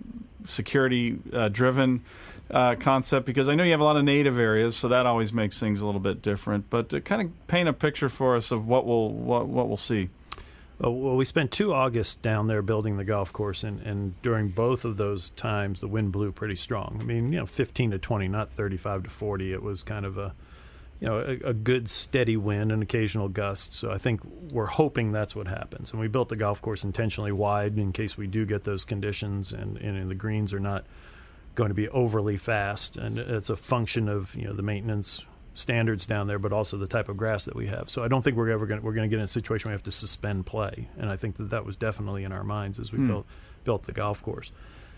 security uh, driven? Uh, concept because I know you have a lot of native areas, so that always makes things a little bit different. But to kind of paint a picture for us of what we'll what, what we'll see. Well, we spent two Augusts down there building the golf course, and, and during both of those times, the wind blew pretty strong. I mean, you know, 15 to 20, not 35 to 40. It was kind of a, you know, a, a good steady wind and occasional gusts. So I think we're hoping that's what happens. And we built the golf course intentionally wide in case we do get those conditions, and, and the greens are not – going to be overly fast, and it's a function of you know the maintenance standards down there, but also the type of grass that we have. So I don't think we're ever going we're going to get in a situation where we have to suspend play, and I think that that was definitely in our minds as we hmm. built built the golf course.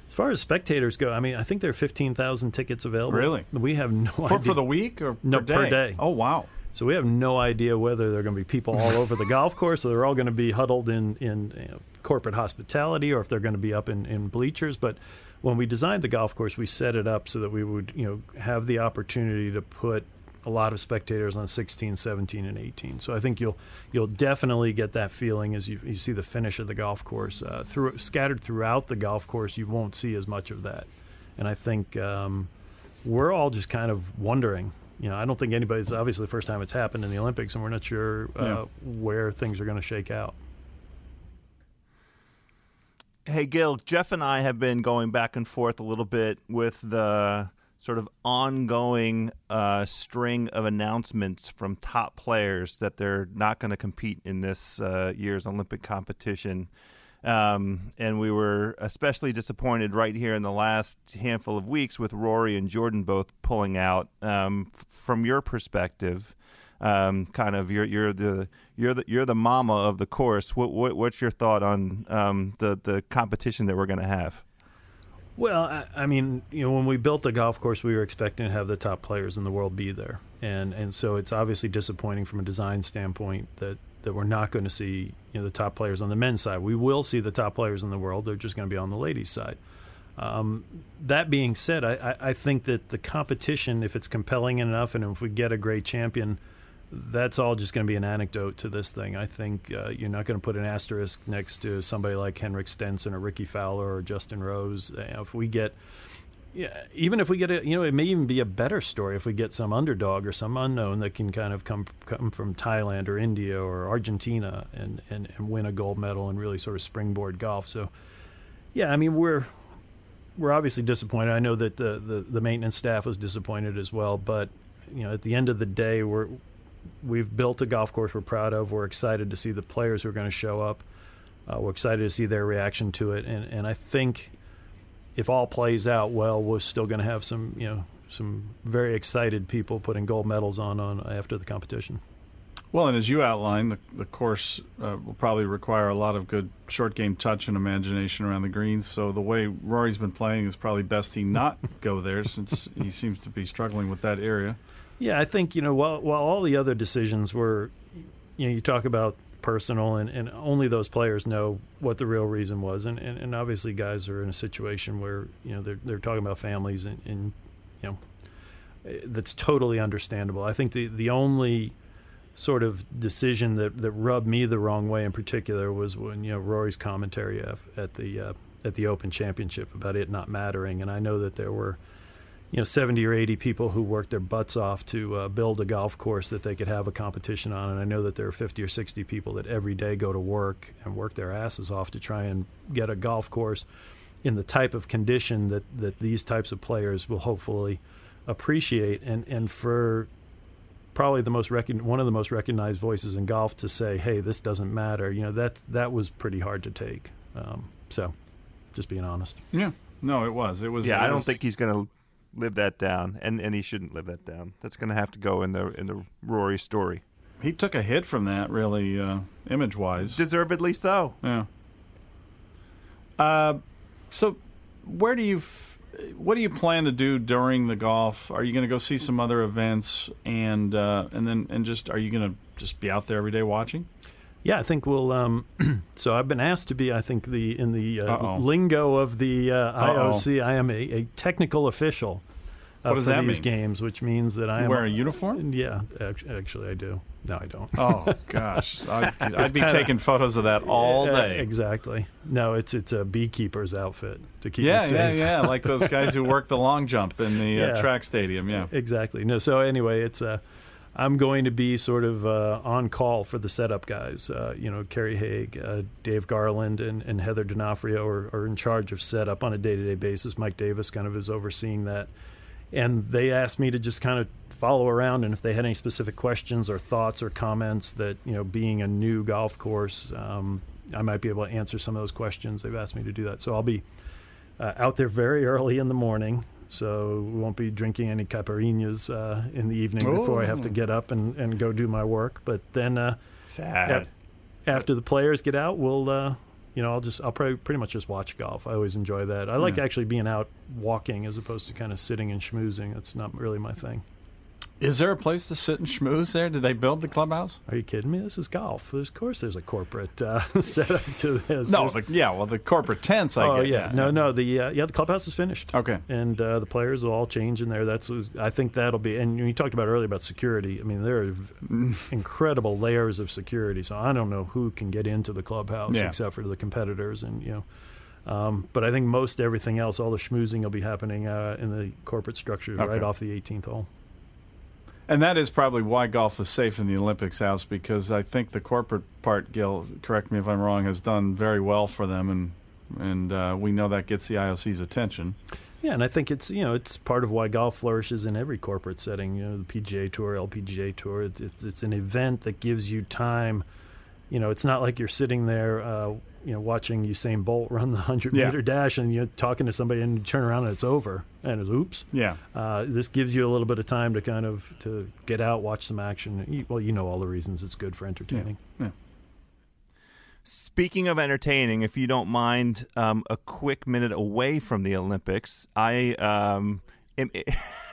As far as spectators go, I mean, I think there are fifteen thousand tickets available. Really? We have no for, idea. for the week or no per day? per day. Oh wow! So we have no idea whether there are going to be people all over the golf course, or they're all going to be huddled in in you know, corporate hospitality, or if they're going to be up in, in bleachers. But when we designed the golf course, we set it up so that we would, you know, have the opportunity to put a lot of spectators on 16, 17, and 18. So I think you'll you'll definitely get that feeling as you, you see the finish of the golf course. Uh, through, scattered throughout the golf course, you won't see as much of that. And I think um, we're all just kind of wondering. You know, I don't think anybody's obviously the first time it's happened in the Olympics, and we're not sure uh, yeah. where things are going to shake out. Hey, Gil, Geoff and I have been going back and forth a little bit with the sort of ongoing uh, string of announcements from top players that they're not going to compete in this uh, year's Olympic competition. Um, and we were especially disappointed right here in the last handful of weeks with Rory and Jordan both pulling out. Um, f- from your perspective, um, kind of you're you're the you're the you're the mama of the course. What, what what's your thought on um, the the competition that we're going to have? Well, I, I, mean, you know, when we built the golf course, we were expecting to have the top players in the world be there, and and so it's obviously disappointing from a design standpoint that that we're not going to see you know the top players on the men's side. We will see the top players in the world; they're just going to be on the ladies' side. Um, that being said, I, I, I think that the competition, if it's compelling enough, and if we get a great champion that's all just going to be an anecdote to this thing. I think uh, you're not going to put an asterisk next to somebody like Henrik Stenson or Rickie Fowler or Justin Rose. If we get, yeah, even if we get a, you know, it may even be a better story if we get some underdog or some unknown that can kind of come come from Thailand or India or Argentina and and, and win a gold medal and really sort of springboard golf. So, yeah, I mean we're we're obviously disappointed. I know that the, the, the maintenance staff was disappointed as well, but you know, at the end of the day, we're we've built a golf course we're proud of. We're excited to see the players who are going to show up. Uh, we're excited to see their reaction to it, and and I think if all plays out well, we're still going to have some you know some very excited people putting gold medals on on after the competition. Well, and as you outlined, the, the course uh, will probably require a lot of good short game touch and imagination around the greens. So the way Rory's been playing is probably best he not go there since he seems to be struggling with that area. Yeah, I think you know while while all the other decisions were, you know, you talk about personal and, and only those players know what the real reason was, and, and, and obviously guys are in a situation where you know they're they're talking about families and, and you know that's totally understandable. I think the the only sort of decision that, that rubbed me the wrong way in particular was when you know Rory's commentary at the uh, at the Open Championship about it not mattering, and I know that there were you know 70 or 80 people who worked their butts off to uh, build a golf course that they could have a competition on. And i know that there are 50 or 60 people that every day go to work and work their asses off to try and get a golf course in the type of condition that, that these types of players will hopefully appreciate. And and for probably the most recon- one of the most recognized voices in golf to say hey this doesn't matter you know that that was pretty hard to take. Um, so just being honest. Yeah. No it was. It was yeah it i don't think he's going to live that down, and and he shouldn't live that down. That's going to have to go in the in the Rory story. He took a hit from that, really, uh, image wise. Deservedly so. Yeah. Uh, so, where do you, f- what do you plan to do during the golf? Are you going to go see some other events, and uh, and then and just are you going to just be out there every day watching? Yeah, I think we'll. Um, so I've been asked to be. I think the in the uh, lingo of the uh, IOC, I am a, a technical official. Uh, what does for that these mean? games, which means that I am wear a uniform? Yeah, act- actually, I do. No, I don't. Oh gosh, I'd, I'd be kinda- taking photos of that all Uh, day. exactly. No, it's it's a beekeeper's outfit to keep Yeah, you yeah, yeah. Like those guys who work the long jump in the uh, Yeah. track stadium. Yeah. exactly. No, so anyway, it's uh, I'm going to be sort of uh, on call for the setup guys. Uh, you know, Kerry Haigh, uh, Dave Garland, and, and Heather D'Onofrio are, are in charge of setup on a day to day basis. Mike Davis kind of is overseeing that, and they asked me to just kind of follow around and if they had any specific questions or thoughts or comments that you know being a new golf course um, i might be able to answer some of those questions they've asked me to do that. So i'll be uh, out there very early in the morning so we won't be drinking any caipirinhas uh, in the evening before i have to get up and, and go do my work. But then uh, Sad. after the players get out, we'll, uh, you know, I'll just, I'll probably pretty much just watch golf. I always enjoy that. I like Yeah. actually being out walking as opposed to kind of sitting and schmoozing. That's not really my thing. Is there a place to sit and schmooze there? Did they build the clubhouse? Are you kidding me? This is golf. Of course, there's a corporate uh, setup to this. No, There's- the, yeah. Well, the corporate tents. I oh get, yeah, no, no. The uh, yeah, the clubhouse is finished. Okay. and uh, the players will all change in there. That's I think that'll be. And you talked about earlier about security. I mean, there are incredible layers of security. So I don't know who can get into the clubhouse Yeah. except for the competitors, and you know. Um, but I think most everything else, all the schmoozing will be happening uh, in the corporate structure right off the 18th hole. And that is probably why golf is safe in the Olympics house because I think the corporate part, Gil, correct me if I'm wrong, has done very well for them, and and uh, we know that gets the IOC's attention. Yeah, and I think it's you know it's part of why golf flourishes in every corporate setting. You know, the PGA Tour, LPGA Tour. It's it's, it's an event that gives you time. You know, it's not like you're sitting there, uh, you know, watching Usain Bolt run the hundred Yeah. meter dash, and you're talking to somebody, and you turn around and it's over, and it's oops. Yeah. Uh, this gives you a little bit of time to kind of to get out, watch some action. Well, you know all the reasons it's good for entertaining. Yeah. Speaking of entertaining, if you don't mind, um, a quick minute away from the Olympics, I um, am,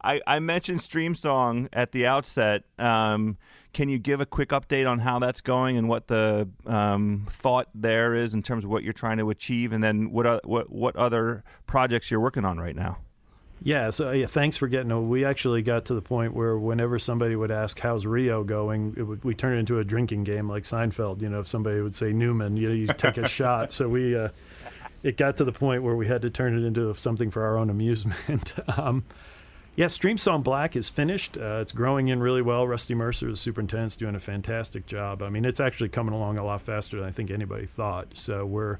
I, I, mentioned Streamsong at the outset. Um, can you give a quick update on how that's going and what the um, thought there is in terms of what you're trying to achieve, and then what uh, what what other projects you're working on right now? Yeah, so yeah, thanks for getting. We actually got to the point where whenever somebody would ask, "How's Rio going?" Would, we turn it into a drinking game like Seinfeld. You know, if somebody would say Newman, you know, you take a shot. So we, uh, it got to the point where we had to turn it into something for our own amusement. um, yeah, Streamsong Black is finished. Uh, it's growing in really well. Rusty Mercer, the superintendent's doing a fantastic job. I mean, it's actually coming along a lot faster than I think anybody thought. So we're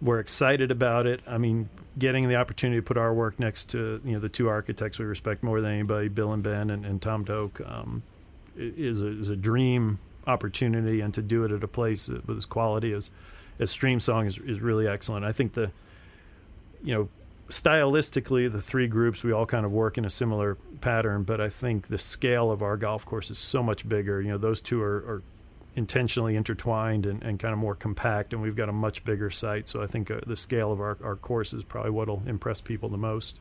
we're excited about it. I mean, getting the opportunity to put our work next to you know the two architects we respect more than anybody, Bill and Ben and, and Tom Doak, um, is a, is a dream opportunity, and to do it at a place with as quality as as Streamsong is is really excellent. I think the you know stylistically the three groups we all kind of work in a similar pattern, but I think the scale of our golf course is so much bigger. You know, those two are, are intentionally intertwined and, and kind of more compact, and we've got a much bigger site. So I think uh, the scale of our, our course is probably what'll impress people the most.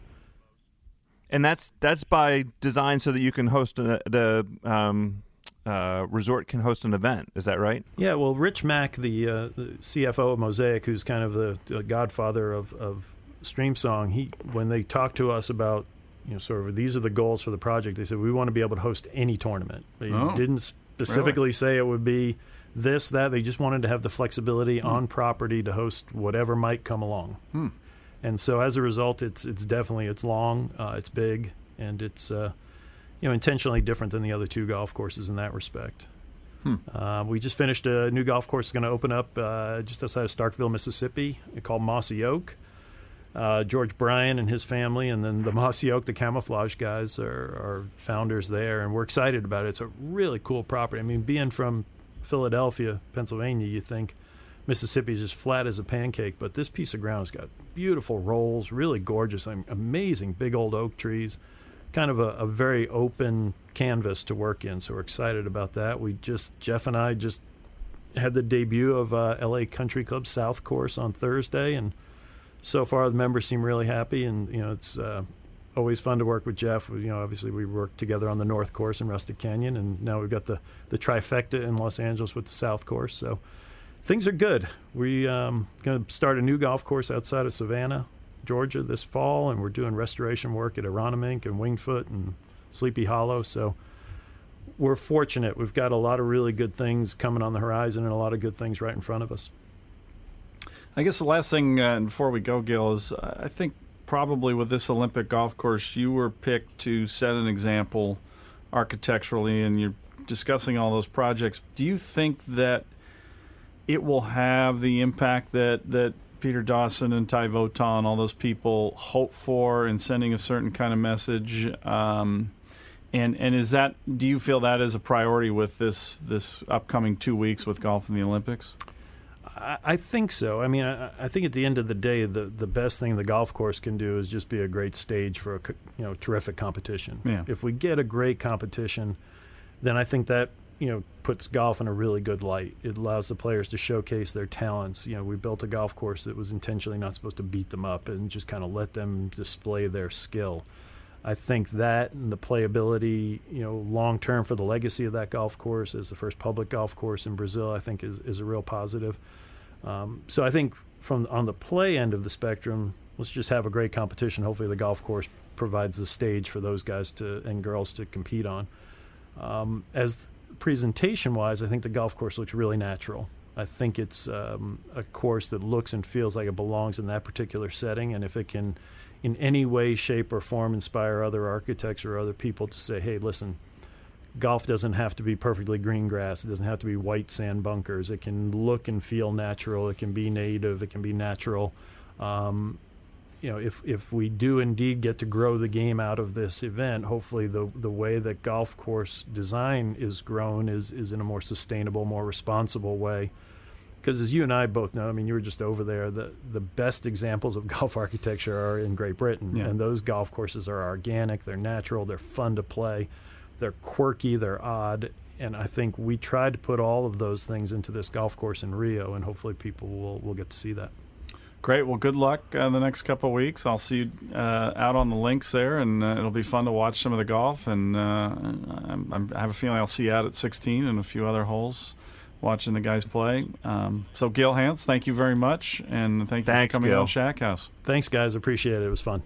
And that's that's by design so that you can host a, the um, uh, resort can host an event. Is that right? Yeah. Well, Rich Mack, the, uh, the CFO of Mosaic, who's kind of the, the godfather of, of Streamsong, he when they talked to us about you know sort of these are the goals for the project, they said we want to be able to host any tournament. They oh. didn't specifically really? say it would be this, that. They just wanted to have the flexibility hmm. on property to host whatever might come along. Hmm. And so as a result, it's it's definitely it's long, uh, it's big, and it's uh, you know intentionally different than the other two golf courses in that respect. Hmm. Uh, we just finished a new golf course that's going to open up uh, just outside of Starkville, Mississippi, called Mossy Oak. Uh, George Bryan and his family, and then the Mossy Oak, the camouflage guys, are, are, founders there, and we're excited about it. It's a really cool property. I mean, being from Philadelphia, Pennsylvania, you think Mississippi is just flat as a pancake, but this piece of ground has got beautiful rolls, really gorgeous, mean, amazing big old oak trees, kind of a, a very open canvas to work in. So we're excited about that. We just Geoff and I just had the debut of uh, LA Country Club South course on Thursday, and so far the members seem really happy, and you know it's uh, always fun to work with Geoff. You know, obviously we worked together on the North Course in Rustic Canyon, and now we've got the the trifecta in Los Angeles with the South Course. So things are good. We um, going to start a new golf course outside of Savannah, Georgia, this fall, and we're doing restoration work at Aronimink and Winged Foot and Sleepy Hollow. So we're fortunate. We've got a lot of really good things coming on the horizon, and a lot of good things right in front of us. I guess the last thing uh, before we go, Gil, is uh, I think probably with this Olympic golf course, you were picked to set an example architecturally, and you're discussing all those projects. Do you think that it will have the impact that that Peter Dawson and Ty Votaw and all those people hope for in sending a certain kind of message? Um, and and is that do you feel that is a priority with this this upcoming two weeks with golf in the Olympics? I, think so. I mean, I, I, think at the end of the day, the, the best thing the golf course can do is just be a great stage for a you know terrific competition. Yeah. If we get a great competition, then I think that you know puts golf in a really good light. It allows the players to showcase their talents. You know, we built a golf course that was intentionally not supposed to beat them up and just kind of let them display their skill. I think that and the playability, you know, long term for the legacy of that golf course as the first public golf course in Brazil, I think is, is a real positive. Um, so I think from on the play end of the spectrum, let's just have a great competition. Hopefully, the golf course provides the stage for those guys to and girls to compete on. Um, as presentation wise, I think the golf course looks really natural. I think it's um, a course that looks and feels like it belongs in that particular setting, and if it can, in any way, shape, or form, inspire other architects or other people to say, "Hey, listen, golf doesn't have to be perfectly green grass. It doesn't have to be white sand bunkers. It can look and feel natural. It can be native. It can be natural. Um, you know, if if we do indeed get to grow the game out of this event, hopefully the the way that golf course design is grown is is in a more sustainable, more responsible way. Because as you and I both know, I mean, you were just over there. The the best examples of golf architecture are in Great Britain, yeah. and those golf courses are organic. They're natural. They're fun to play they're quirky, they're odd, and I think we tried to put all of those things into this golf course in Rio, and hopefully people will will get to see that. Great. Well, good luck uh, the next couple of weeks. I'll see you uh, out on the links there, and uh, it'll be fun to watch some of the golf. And uh, I'm, I'm, i have a feeling I'll see you out at 16 and a few other holes watching the guys play. Um, so, Gil Hanse, thank you very much, and thank you Thanks, for coming Gil. on Shack House. Thanks, guys. Appreciate it. It was fun.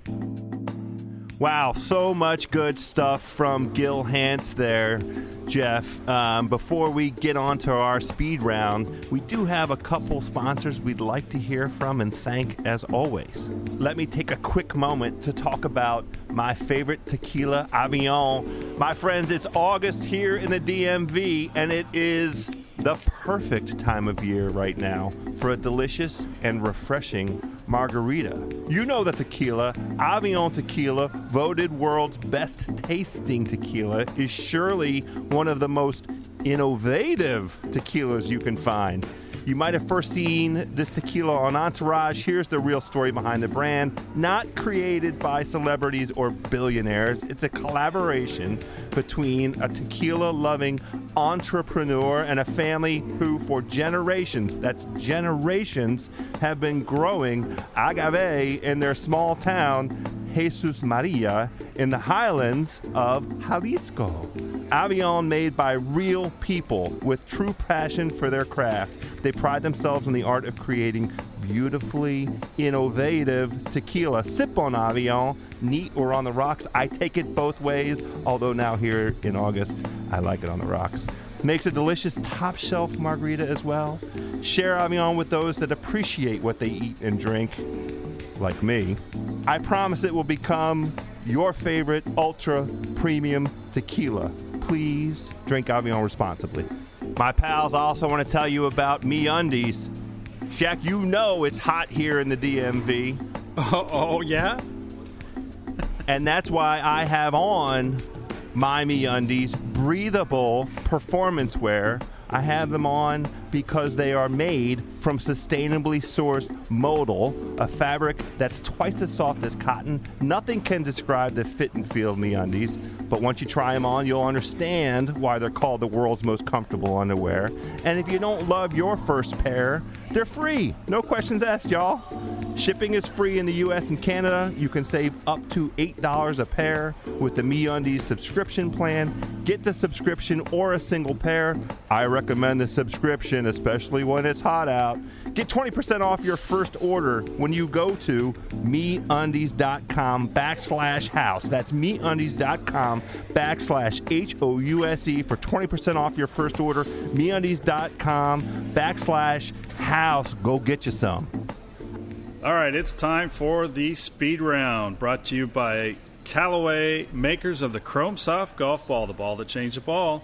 Wow, so much good stuff from Gil Hanse there, Geoff. Um, before we get on to our speed round, we do have a couple sponsors we'd like to hear from and thank as always. Let me take a quick moment to talk about my favorite tequila, Avion. My friends, it's August here in the DMV, and it is the perfect time of year right now for a delicious and refreshing margarita. You know the tequila, Avion Tequila, voted world's best tasting tequila, is surely one of the most innovative tequilas you can find. You might have first seen this tequila on Entourage. Here's the real story behind the brand. Not created by celebrities or billionaires, it's a collaboration between a tequila loving entrepreneur and a family who, for generations, that's generations, have been growing agave in their small town, Jesus Maria, in the highlands of Jalisco. Avion made by real people with true passion for their craft. They pride themselves in the art of creating beautifully innovative tequila. Sip on Avion, neat or on the rocks. I take it both ways, although now here in August, I like it on the rocks. Makes a delicious top shelf margarita as well. Share Avion with those that appreciate what they eat and drink, like me. I promise it will become your favorite ultra premium tequila. Please drink Avion responsibly. My pals, I also want to tell you about Me Undies. Shack, you know it's hot here in the DMV, Oh, oh yeah? and that's why I have on my MeUndies breathable performance wear. I have them on because they are made from sustainably sourced modal, a fabric that's twice as soft as cotton. Nothing can describe the fit and feel of MeUndies, but once you try them on, you'll understand why they're called the world's most comfortable underwear. And if you don't love your first pair, they're free. No questions asked, y'all. Shipping is free in the US and Canada. You can save up to $8 a pair with the MeUndies subscription plan. Get the subscription or a single pair. I recommend the subscription, especially when it's hot out. Get 20% off your first order when you go to MeUndies.com backslash house. That's MeUndies.com backslash H-O-U-S-E for 20% off your first order. MeUndies.com backslash house. Go get you some. All right, it's time for the speed round brought to you by Callaway, makers of the Chrome Soft golf ball, the ball that changed the ball.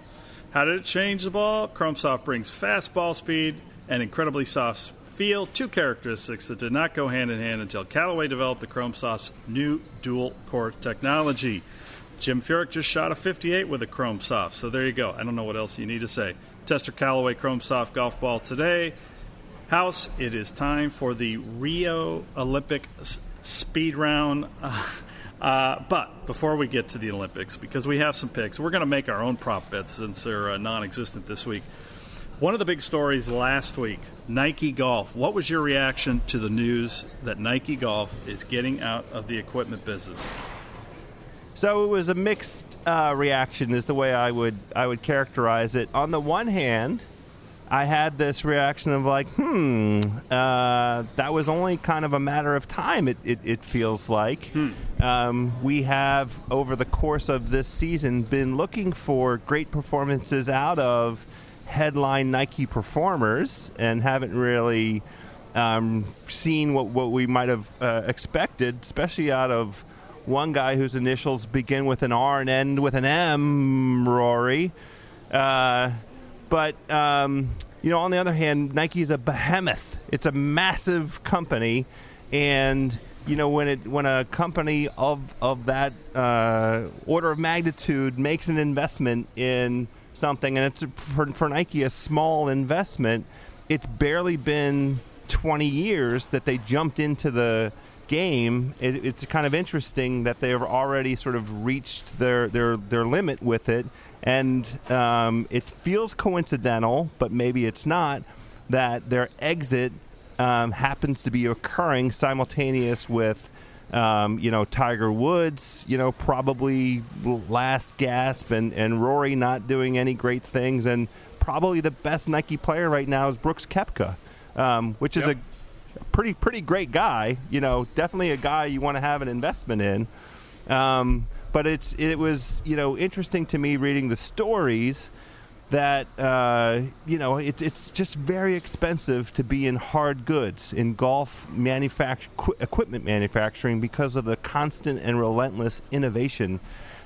How did it change the ball? Chrome Soft brings fast ball speed and incredibly soft feel, two characteristics that did not go hand in hand until Callaway developed the Chrome Soft's new dual core technology. Jim Furyk just shot a 58 with a Chrome Soft, so there you go. I don't know what else you need to say. Tester Callaway Chrome Soft golf ball today. House, it is time for the Rio Olympic speed round. Uh, but before we get to the Olympics, because we have some picks, we're going to make our own prop bets since they're uh, non existent this week. One of the big stories last week Nike Golf. What was your reaction to the news that Nike Golf is getting out of the equipment business? So it was a mixed uh, reaction, is the way I would I would characterize it. On the one hand, I had this reaction of like, hmm, uh, that was only kind of a matter of time. It it, it feels like um, we have over the course of this season been looking for great performances out of headline Nike performers and haven't really um, seen what what we might have uh, expected, especially out of one guy whose initials begin with an R and end with an M, Rory. Uh, but um, you know, on the other hand, Nike is a behemoth. It's a massive company, and you know when it when a company of of that uh, order of magnitude makes an investment in something, and it's for, for Nike a small investment. It's barely been 20 years that they jumped into the game. It, it's kind of interesting that they have already sort of reached their their their limit with it And um, it feels coincidental, but maybe it's not, that their exit um, happens to be occurring simultaneous with. Um, you know, Tiger Woods, you know, probably last gasp, and, and Rory not doing any great things, and probably the best Nike player right now is Brooks Koepka, um, which is Yep. a pretty pretty great guy. You know, definitely a guy you want to have an investment in. Um, but it's it was you know interesting to me reading the stories that uh, you know it's it's just very expensive to be in hard goods in golf manufacture equipment manufacturing because of the constant and relentless innovation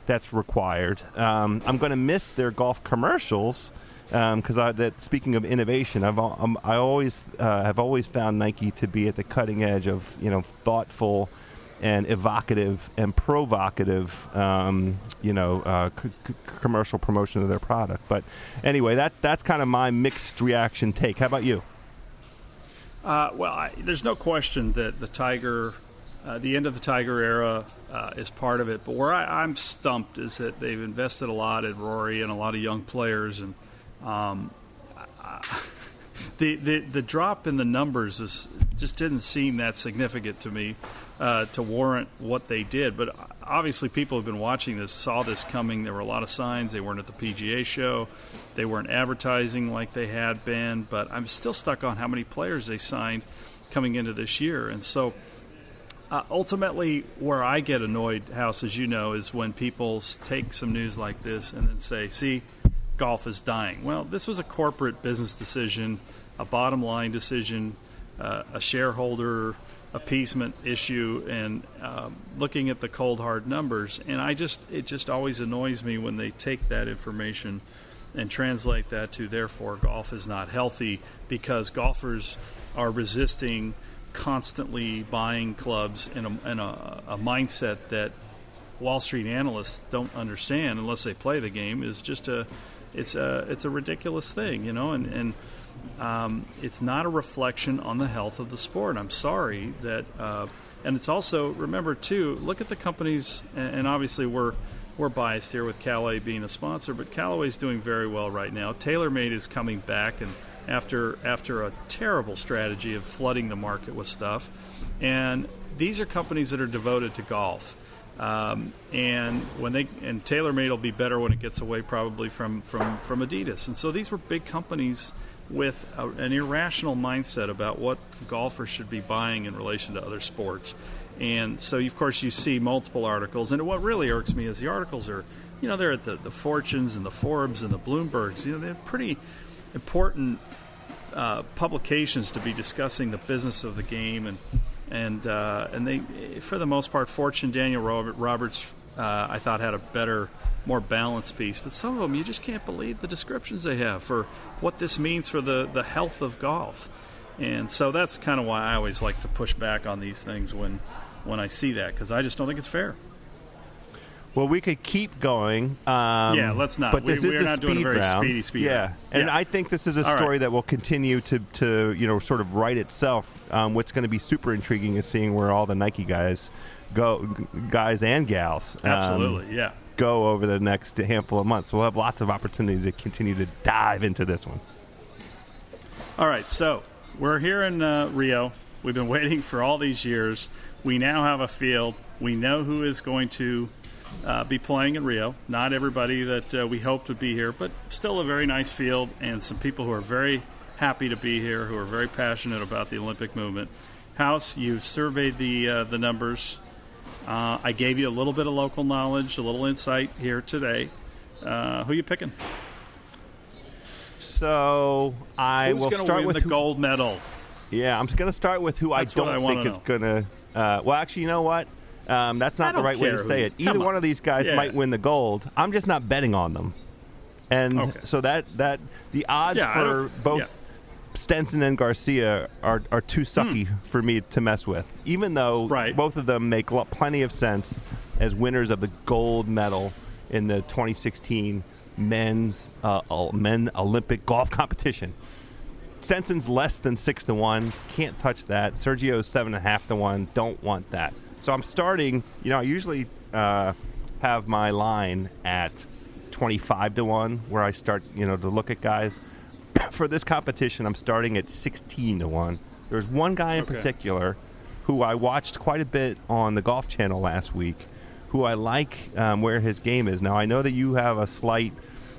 that's required. Um, I'm going to miss their golf commercials because I that speaking of innovation, I've al- um, I always uh, have always found Nike to be at the cutting edge of you know thoughtful and evocative and provocative, um, you know, uh, c- c- commercial promotion of their product. But anyway, that that's kind of my mixed reaction take. How about you? Uh, well, I, there's no question that the Tiger, uh, the end of the Tiger era, uh, is part of it. But where I, I'm stumped is that they've invested a lot in Rory and a lot of young players, and um, I- the, the the drop in the numbers is just didn't seem that significant to me uh, to warrant what they did. But obviously, people have been watching this, saw this coming. There were a lot of signs. They weren't at the PGA show. They weren't advertising like they had been. But I'm still stuck on how many players they signed coming into this year, and so. Uh, ultimately, where I get annoyed, House, as you know, is when people take some news like this and then say, see, golf is dying. Well, this was a corporate business decision, a bottom line decision, uh, a shareholder appeasement issue, and um, looking at the cold hard numbers. And I just, it just always annoys me when they take that information and translate that to therefore golf is not healthy because golfers are resisting constantly buying clubs in a, in a, a mindset that Wall Street analysts don't understand unless they play the game is just a it's a it's a ridiculous thing, you know, and and um, it's not a reflection on the health of the sport. I'm sorry that, uh, and it's also remember too. Look at the companies, and, obviously we're we're biased here with Callaway being a sponsor, but Callaway's doing very well right now. TaylorMade is coming back, and after after a terrible strategy of flooding the market with stuff, and these are companies that are devoted to golf. Um, and when they and TaylorMade will be better when it gets away probably from from from Adidas. And so these were big companies with a, an irrational mindset about what golfers should be buying in relation to other sports. And so, of course, you see multiple articles. And what really irks me is the articles are, you know, they're at the, the Fortunes and the Forbes and the Bloombergs. You know, they're pretty important uh, publications to be discussing the business of the game and and uh, and they for the most part Fortune Daniel Roberts uh, I thought had a better more balanced piece but some of them you just can't believe the descriptions they have for what this means for the the health of golf and so that's kind of why I always like to push back on these things when when I see that because I just don't think it's fair Well, we could keep going. Um, Yeah, let's not. But We- this we're is the not doing a speed very round. speedy speed Yeah, round. and Yeah. I think this is a All right. story that will continue to, to you know sort of write itself. Um, what's going to be super intriguing is seeing where all the Nike guys go, guys and gals. um, absolutely yeah Go over the next handful of months. We'll have lots of opportunity to continue to dive into this one. All right, so we're here in uh, Rio. We've been waiting for all these years. We now have a field. We know who is going to uh, be playing in Rio. Not everybody that uh, we hoped would be here, but still a very nice field and some people who are very happy to be here, who are very passionate about the Olympic movement. House, you've surveyed the uh, the numbers. Uh, I gave you a little bit of local knowledge, a little insight here today. Uh, who are you picking? So I Who's will going to start win with the who- gold medal? Yeah, I'm going to start with who That's I don't I think is going to. Uh, well, actually, you know what? Um, that's not the right way to say it. Either on. one of these guys Yeah. might win the gold. I'm just not betting on them. And Okay. so that that the odds Yeah, for both yeah. Stenson and Garcia are, are too sucky for me to mess with. Even though Hmm. Right. both of them make plenty of sense as winners of the gold medal in the 2016 men's uh, men Olympic golf competition. Stenson's less than six to one. Can't touch that. Sergio's seven and a half to one. Don't want that. So I'm starting. You know, I usually uh, have my line at 25 to 1 where I start, you know, to look at guys. For this competition, I'm starting at 16 to 1. There's one guy in Okay. particular who I watched quite a bit on the Golf Channel last week, who I like um, where his game is. Now, I know that you have a slight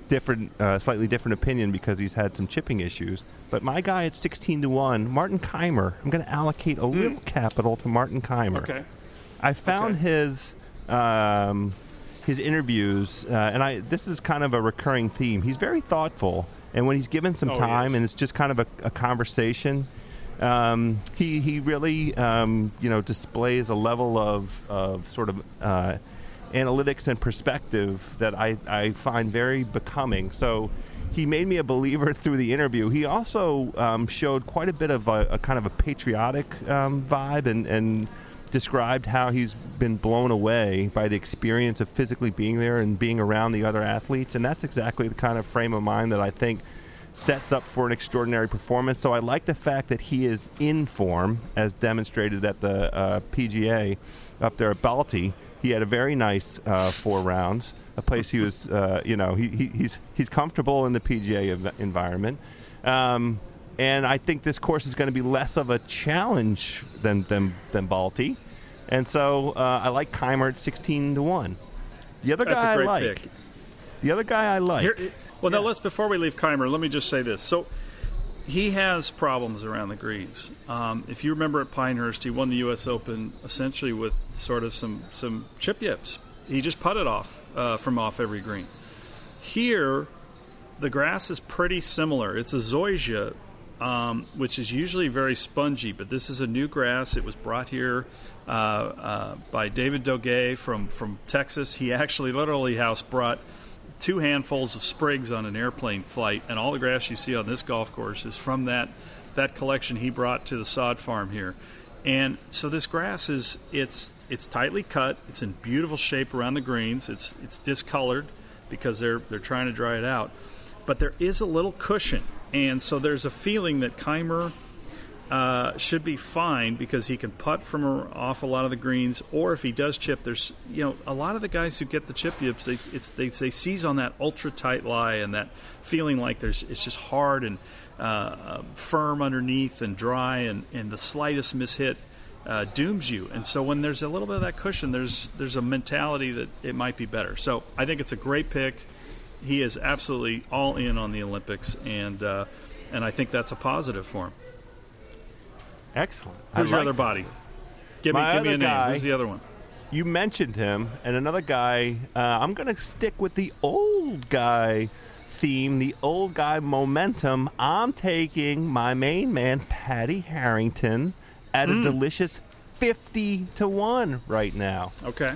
different, uh, slightly different opinion because he's had some chipping issues. But my guy at 16 to 1, Martin Kaymer, I'm going to allocate a little capital to Martin Kaymer. Okay. I found Okay. his um, his interviews, uh, and I this is kind of a recurring theme. He's very thoughtful, and when he's given some Oh, time, is. and it's just kind of a, a conversation, um, he he really um, you know displays a level of of sort of. Uh, analytics and perspective that I, I find very becoming. So he made me a believer through the interview. He also um, showed quite a bit of a, a kind of a patriotic um, vibe and, and described how he's been blown away by the experience of physically being there and being around the other athletes. And that's exactly the kind of frame of mind that I think sets up for an extraordinary performance. So I like the fact that he is in form, as demonstrated at the uh, PGA up there at Balti. He had a very nice uh, four rounds, a place he was, uh, you know, he, he, he's he's comfortable in the PGA environment. Um, and I think this course is going to be less of a challenge than than, than Balti. And so uh, I like Kaymer at 16 to 1. The other That's guy a great I like. pick. The other guy I like. Here, well, now let's before we leave Kaymer, let me just say this. So he has problems around the greens. Um, if you remember at Pinehurst, he won the U.S. Open essentially with sort of some some chip yips. He just putted off uh, from off every green. Here, the grass is pretty similar. It's a zoysia, um, which is usually very spongy, but this is a new grass. It was brought here uh, uh, by David Doguet from, from Texas. He actually, literally, house brought two handfuls of sprigs on an airplane flight, and all the grass you see on this golf course is from that that collection he brought to the sod farm here. And so this grass is it's it's tightly cut. It's in beautiful shape around the greens. It's it's discolored because they're they're trying to dry it out. But there is a little cushion, and so there's a feeling that Kaymer uh, should be fine because he can putt from off a lot of the greens, or if he does chip, there's you know a lot of the guys who get the chip yips, they they, they seize on that ultra tight lie and that feeling like there's it's just hard and uh, uh, firm underneath and dry, and, and the slightest mishit uh, dooms you. And so when there's a little bit of that cushion, there's there's a mentality that it might be better. So I think it's a great pick. He is absolutely all in on the Olympics, and uh, and I think that's a positive for him. Excellent. I Who's your like other that. body? Give me, give me a name. guy- Who's the other one? You mentioned him, and another guy. Uh, I'm going to stick with the old guy theme, the old guy momentum. I'm taking my main man, Paddy Harrington, at Hmm. a delicious 50 to 1 right now. Okay.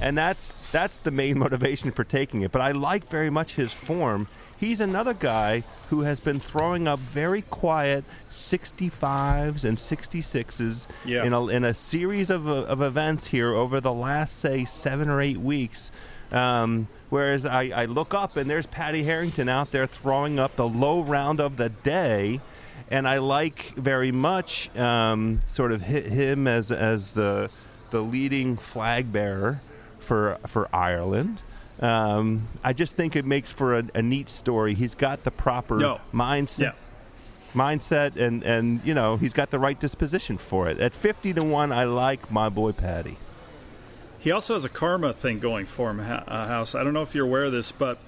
And that's that's the main motivation for taking it. But I like very much his form. He's another guy who has been throwing up very quiet 65s and 66s Yeah. in a in a series of uh, of events here over the last say seven or eight weeks. Um, whereas I, I look up and there's Paddy Harrington out there throwing up the low round of the day and I like very much um, sort of hi- him as as the the leading flag bearer for for Ireland. Um, I just think it makes for a, a neat story. He's got the proper No. mindset, Yeah. mindset, and and you know he's got the right disposition for it. At fifty to one, I like my boy Paddy. He also has a karma thing going for him, uh, House. I don't know if you're aware of this, but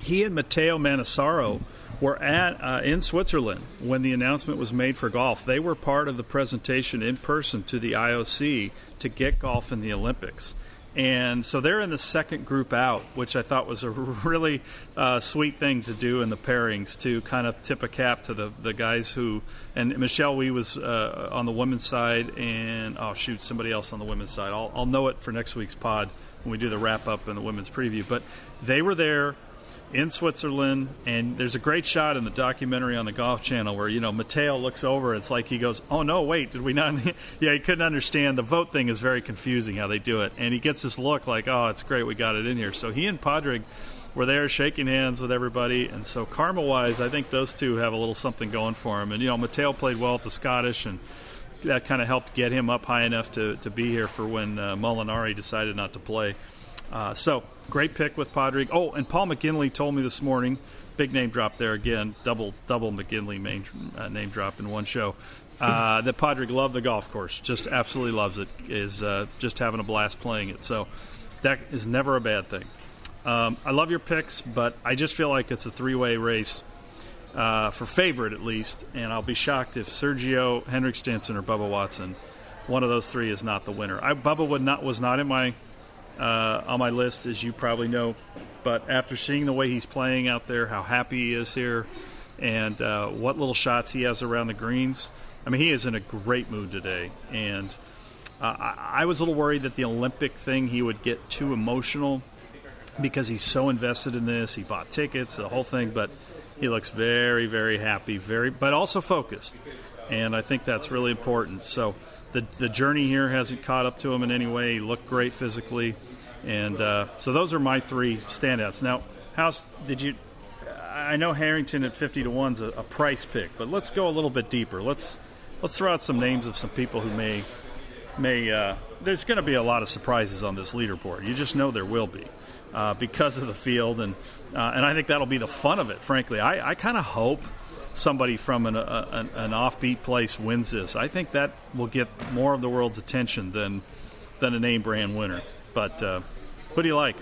he and Matteo Manassero were at uh, in Switzerland when the announcement was made for golf. They were part of the presentation in person to the IOC to get golf in the Olympics. And so they're in the second group out, which I thought was a really uh, sweet thing to do in the pairings to kind of tip a cap to the, the guys who. And Michelle Wie was uh, on the women's side, and oh shoot, somebody else on the women's side. I'll, I'll know it for next week's pod when we do the wrap up and the women's preview. But they were there in Switzerland, and there's a great shot in the documentary on the Golf Channel where you know Matteo looks over. It's like he goes, "Oh no, wait, did we not?" yeah, he couldn't understand. The vote thing is very confusing how they do it, and he gets this look like, "Oh, it's great, we got it in here." So he and Padraig were there shaking hands with everybody, and so karma wise, I think those two have a little something going for him. And you know, Matteo played well at the Scottish, and that kind of helped get him up high enough to, to be here for when uh, Molinari decided not to play. Uh, so great pick with Padraig. Oh, and Paul McGinley told me this morning, big name drop there again, double double McGinley main, uh, name drop in one show. Uh, that Padraig loved the golf course, just absolutely loves it. Is uh, just having a blast playing it. So that is never a bad thing. Um, I love your picks, but I just feel like it's a three way race uh, for favorite at least, and I'll be shocked if Sergio, Henrik Stenson, or Bubba Watson, one of those three is not the winner. I, Bubba would not was not in my uh, on my list, as you probably know, but after seeing the way he's playing out there, how happy he is here, and uh, what little shots he has around the greens, I mean, he is in a great mood today, and. Uh, I, was a little worried that the Olympic thing he would get too emotional because he's so invested in this. He bought tickets, the whole thing, but he looks very, very happy, very, but also focused, and I think that's really important. So the the journey here hasn't caught up to him in any way. He looked great physically, and uh, so those are my three standouts. Now, House, did you? I know Harrington at fifty to one's a, a price pick, but let's go a little bit deeper. Let's let's throw out some names of some people who may may. Uh, there's going to be a lot of surprises on this leaderboard. You just know there will be uh, because of the field, and uh, and I think that'll be the fun of it. Frankly, I, I kind of hope somebody from an, a, an, an offbeat place wins this. I think that will get more of the world's attention than than a name brand winner. But uh, who do you like?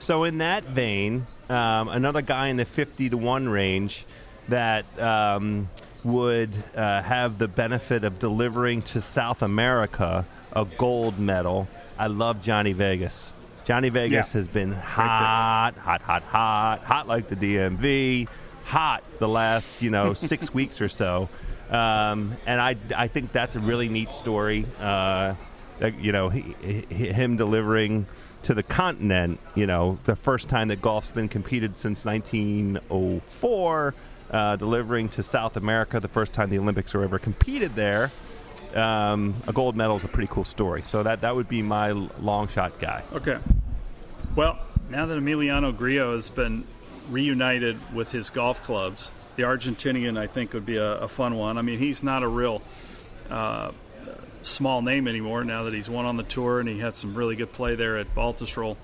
So in that vein, um, another guy in the fifty to one range that. Um, would uh, have the benefit of delivering to South America a gold medal. I love Johnny Vegas. Johnny Vegas Yeah. has been hot, hot, hot, hot, hot like the DMV, hot the last you know six weeks or so, um, and I I think that's a really neat story. Uh, that, you know, he, he, him delivering to the continent. You know, the first time that golf's been competed since 1904. Uh, delivering to South America the first time the Olympics were ever competed there um, a gold medal is a pretty cool story. So that that would be my long shot guy. Okay. Well, now that Emiliano Grillo has been reunited with his golf clubs, the Argentinian I think would be a, a fun one. I mean, he's not a real uh, small name anymore now that he's won on the tour and he had some really good play there at Baltusrol.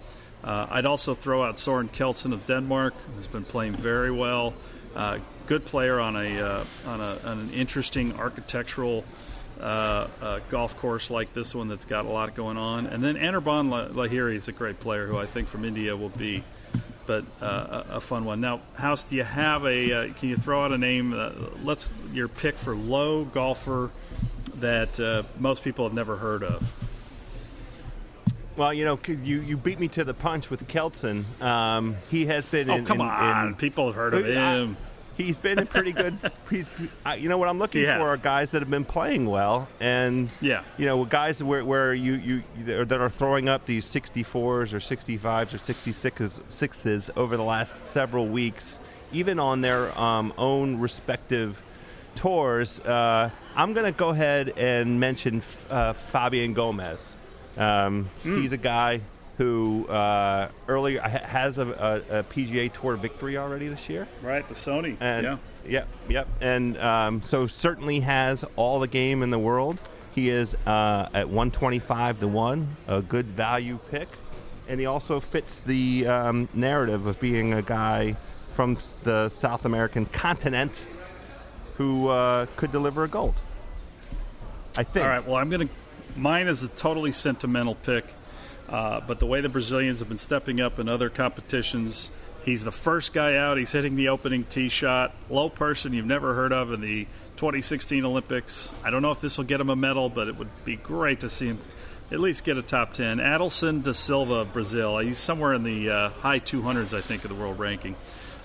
Uh, I'd also throw out Soren Kjeldsen of Denmark, who's been playing very well. Uh, good player on a uh, on, a, on an interesting architectural uh, uh, golf course like this one that's got a lot going on. And then Anirban La- Lahiri is a great player who I think from India will be, but uh, a, a fun one. Now, House, do you have a? Can you throw out a name? Let's your pick for low golfer that uh, most people have never heard of. Well, you know, you, you beat me to the punch with Kjeldsen. Um, he has been. Oh, in, come in- on! in- people have heard of Uh, him. He's been a pretty good. He's, I, you know what I'm looking He has. for are guys that have been playing well, and Yeah. you know, guys where, where you you that are throwing up these 64s or 65s or 66s sixes over the last several weeks, even on their um, own respective tours. Uh, I'm going to go ahead and mention uh, Fabian Gomez. Um, Hmm. He's a guy who uh, earlier has a, a, a PGA Tour victory already this year. Right, the Sony. And yeah. yep, yep. And um, so certainly has all the game in the world. He is uh, at 125 to one, a good value pick, and he also fits the um, narrative of being a guy from the South American continent who uh, could deliver a gold. I think. All right. Well, I'm going to. Mine is a totally sentimental pick, uh, but the way the Brazilians have been stepping up in other competitions, he's the first guy out. He's hitting the opening tee shot. Low person you've never heard of in the 2016 Olympics. I don't know if this will get him a medal, but it would be great to see him at least get a top 10. Adilson da Silva of Brazil. He's somewhere in the uh, high 200s, I think, of the world ranking.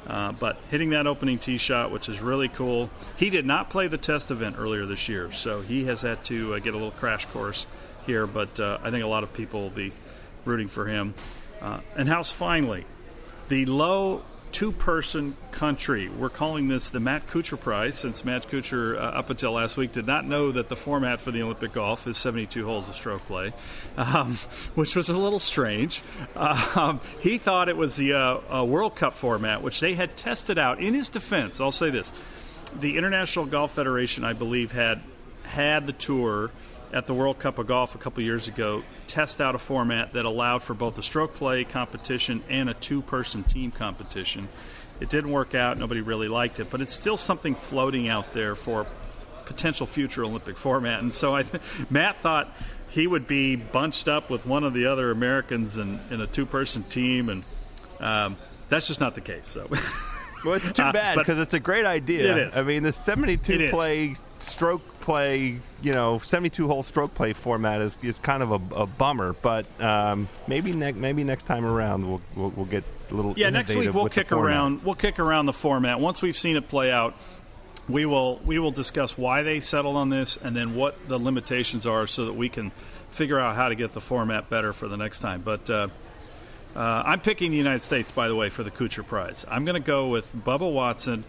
Uh, but hitting that opening tee shot, which is really cool. He did not play the test event earlier this year, so he has had to uh, get a little crash course here. But uh, I think a lot of people will be rooting for him. Uh, and House finally, the low two-person country. We're calling this the Matt Kuchar Prize, since Matt Kuchar, uh, up until last week, did not know that the format for the Olympic golf is 72 holes of stroke play, um, which was a little strange. Um, he thought it was the uh, uh, World Cup format, which they had tested out. In his defense, I'll say this: the International Golf Federation, I believe, had had the tour at the World Cup of Golf a couple years ago test out a format that allowed for both a stroke play competition and a two person team competition. It didn't work out, nobody really liked it, but it's still something floating out there for potential future Olympic format. And so I, Matt thought he would be bunched up with one of the other Americans in, in a two person team, and um, that's just not the case. So. Well, it's too bad because uh, it's a great idea. It is. I mean, the 72 play stroke play, you know, 72 hole stroke play format is, is kind of a, a bummer. But um, maybe ne- maybe next time around we'll, we'll, we'll get a little yeah. Next week we'll kick around we'll kick around the format once we've seen it play out. We will we will discuss why they settled on this and then what the limitations are so that we can figure out how to get the format better for the next time. But uh, uh, I'm picking the United States, by the way, for the Kuchar Prize. I'm going to go with Bubba Watson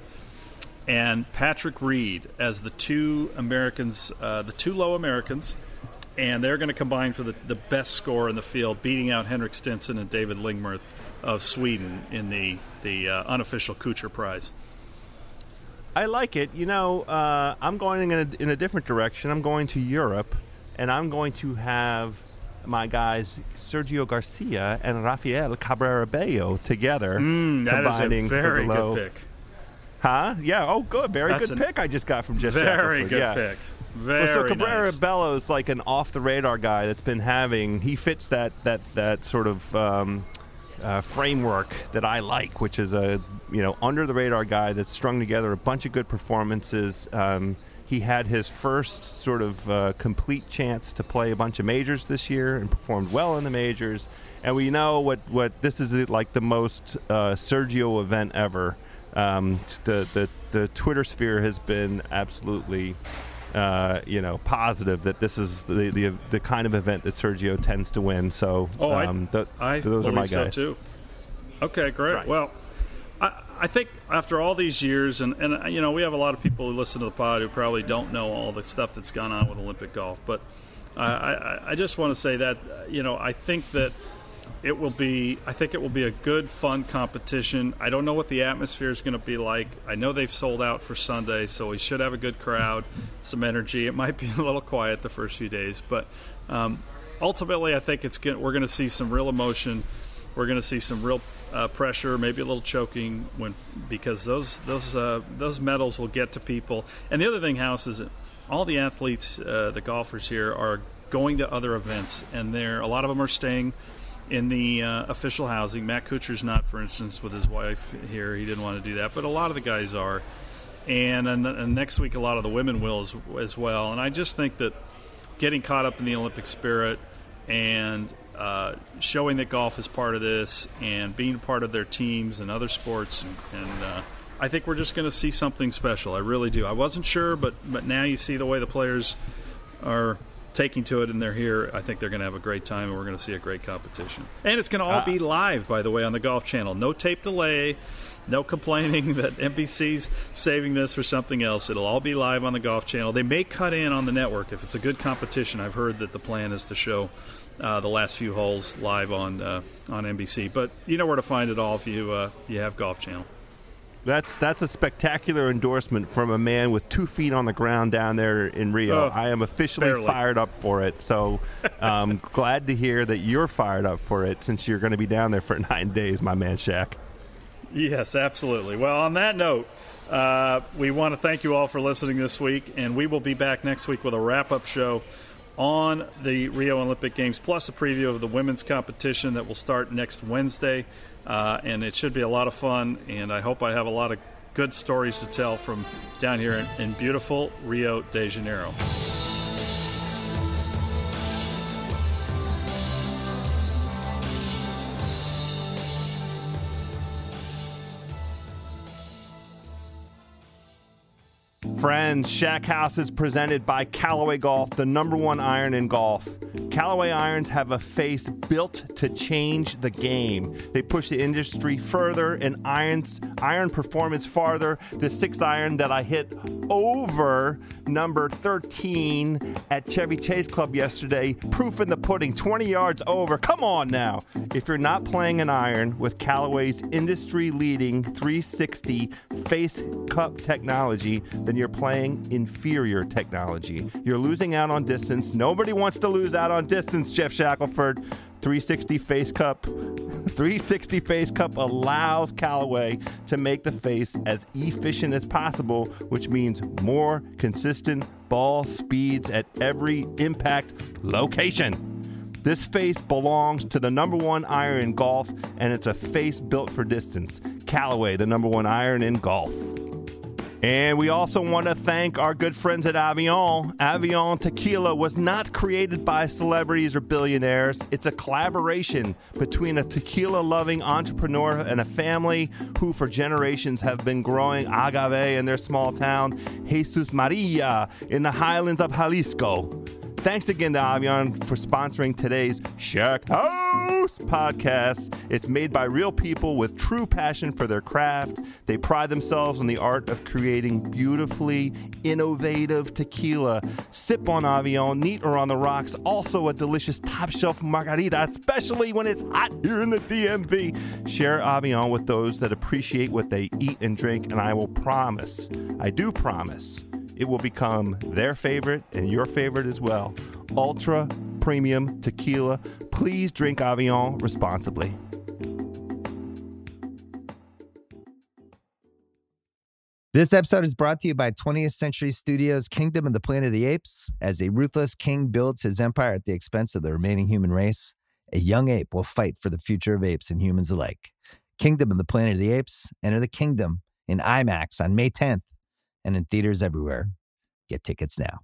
and Patrick Reed as the two Americans, uh, the two low Americans, and they're going to combine for the, the best score in the field, beating out Henrik Stenson and David Lingmerth of Sweden in the the uh, unofficial Kuchar Prize. I like it. You know, uh, I'm going in a, in a different direction. I'm going to Europe, and I'm going to have my guys Sergio Garcia and Rafael Cabrera Bello together. Mm, that combining is a very good pick. Huh? Yeah. Oh, good. Very That's good pick I just got from Geoff Very Shackelford. good yeah. pick. Very well, so Cabrera nice. is like an off the radar guy that's been having. He fits that that that sort of. Um, uh, framework that I like, which is a you know under the radar guy that's strung together a bunch of good performances. Um, he had his first sort of uh, complete chance to play a bunch of majors this year and performed well in the majors. And we know what, what this is like the most uh, Sergio event ever. Um, the, the the Twitter sphere has been absolutely uh, you know, positive that this is the, the the kind of event that Sergio tends to win. So, oh, um, I, I those are my so guys too. Okay, great. Right. Well, I, think after all these years, and, and you know, we have a lot of people who listen to the pod who probably don't know all the stuff that's gone on with Olympic golf, but I, I, I just want to say that you know, I think that it will be i think it will be a good fun competition. I don't know what the atmosphere is going to be like. I know they've sold out for sunday so we should have a good crowd some energy. It might be a little quiet the first few days but um, ultimately i think it's good, we're going to see some real emotion we're going to see some real uh, pressure maybe a little choking when because those those uh, those medals will get to people and the other thing house is that all the athletes uh, the golfers here are going to other events and they're a lot of them are staying in the uh, official housing. Matt Kuchar's not, for instance, with his wife here. He didn't want to do that, but a lot of the guys are. And, and, and next week, a lot of the women will as, as, well. And I just think that getting caught up in the Olympic spirit and uh, showing that golf is part of this and being part of their teams and other sports, and, and uh, I think we're just going to see something special. I really do. I wasn't sure, but but now you see the way the players are taking to it and they're here, I think they're going to have a great time and we're going to see a great competition. And it's going to all uh, be live, by the way, on the Golf Channel. No tape delay, no complaining that NBC's saving this for something else. It'll all be live on the Golf Channel. They may cut in on the network if it's a good competition. I've heard that the plan is to show uh, the last few holes live on uh, on NBC. But you know where to find it all if you uh, you have Golf Channel. That's that's a spectacular endorsement from a man with two feet on the ground down there in Rio. Oh, I am officially barely. fired up for it. So um, glad to hear that you're fired up for it since you're going to be down there for nine days, my man Shack. Yes, absolutely. Well, on that note, uh, we want to thank you all for listening this week, and we will be back next week with a wrap up show on the Rio Olympic Games, plus a preview of the women's competition that will start next Wednesday. Uh, and it should be a lot of fun. And I hope I have a lot of good stories to tell from down here in, in beautiful Rio de Janeiro. Friends, Shack House is presented by Callaway Golf, the number one iron in golf. Callaway irons have a face built to change the game. They push the industry further and irons iron performance farther. The six iron that I hit over number 13 at Chevy Chase Club yesterday, proof in the pudding, 20 yards over. Come on now. If you're not playing an iron with Callaway's industry leading 360 face cup technology, then you're playing inferior technology. You're losing out on distance. Nobody wants to lose out on distance, Geoff Shackelford. 360 Face Cup. 360 Face Cup allows Callaway to make the face as efficient as possible, which means more consistent ball speeds at every impact location. This face belongs to the number one iron in golf, and it's a face built for distance. Callaway, the number one iron in golf. And we also want to thank our good friends at Avion. Avion Tequila was not created by celebrities or billionaires. It's a collaboration between a tequila loving entrepreneur and a family who, for generations, have been growing agave in their small town, Jesus Maria, in the highlands of Jalisco. Thanks again to Avion for sponsoring today's Shack House podcast. It's made by real people with true passion for their craft. They pride themselves on the art of creating beautifully innovative tequila. Sip on Avion, neat or on the rocks. Also a delicious top shelf margarita, especially when it's hot here in the DMV. Share Avion with those that appreciate what they eat and drink, and I will promise, I do promise it will become their favorite and your favorite as well. Ultra premium tequila. Please drink Avion responsibly. This episode is brought to you by 20th Century Studios' Kingdom of the Planet of the Apes. As a ruthless king builds his empire at the expense of the remaining human race, a young ape will fight for the future of apes and humans alike. Kingdom of the Planet of the Apes. Enter the kingdom in IMAX on May 10th and in theaters everywhere. Get tickets now.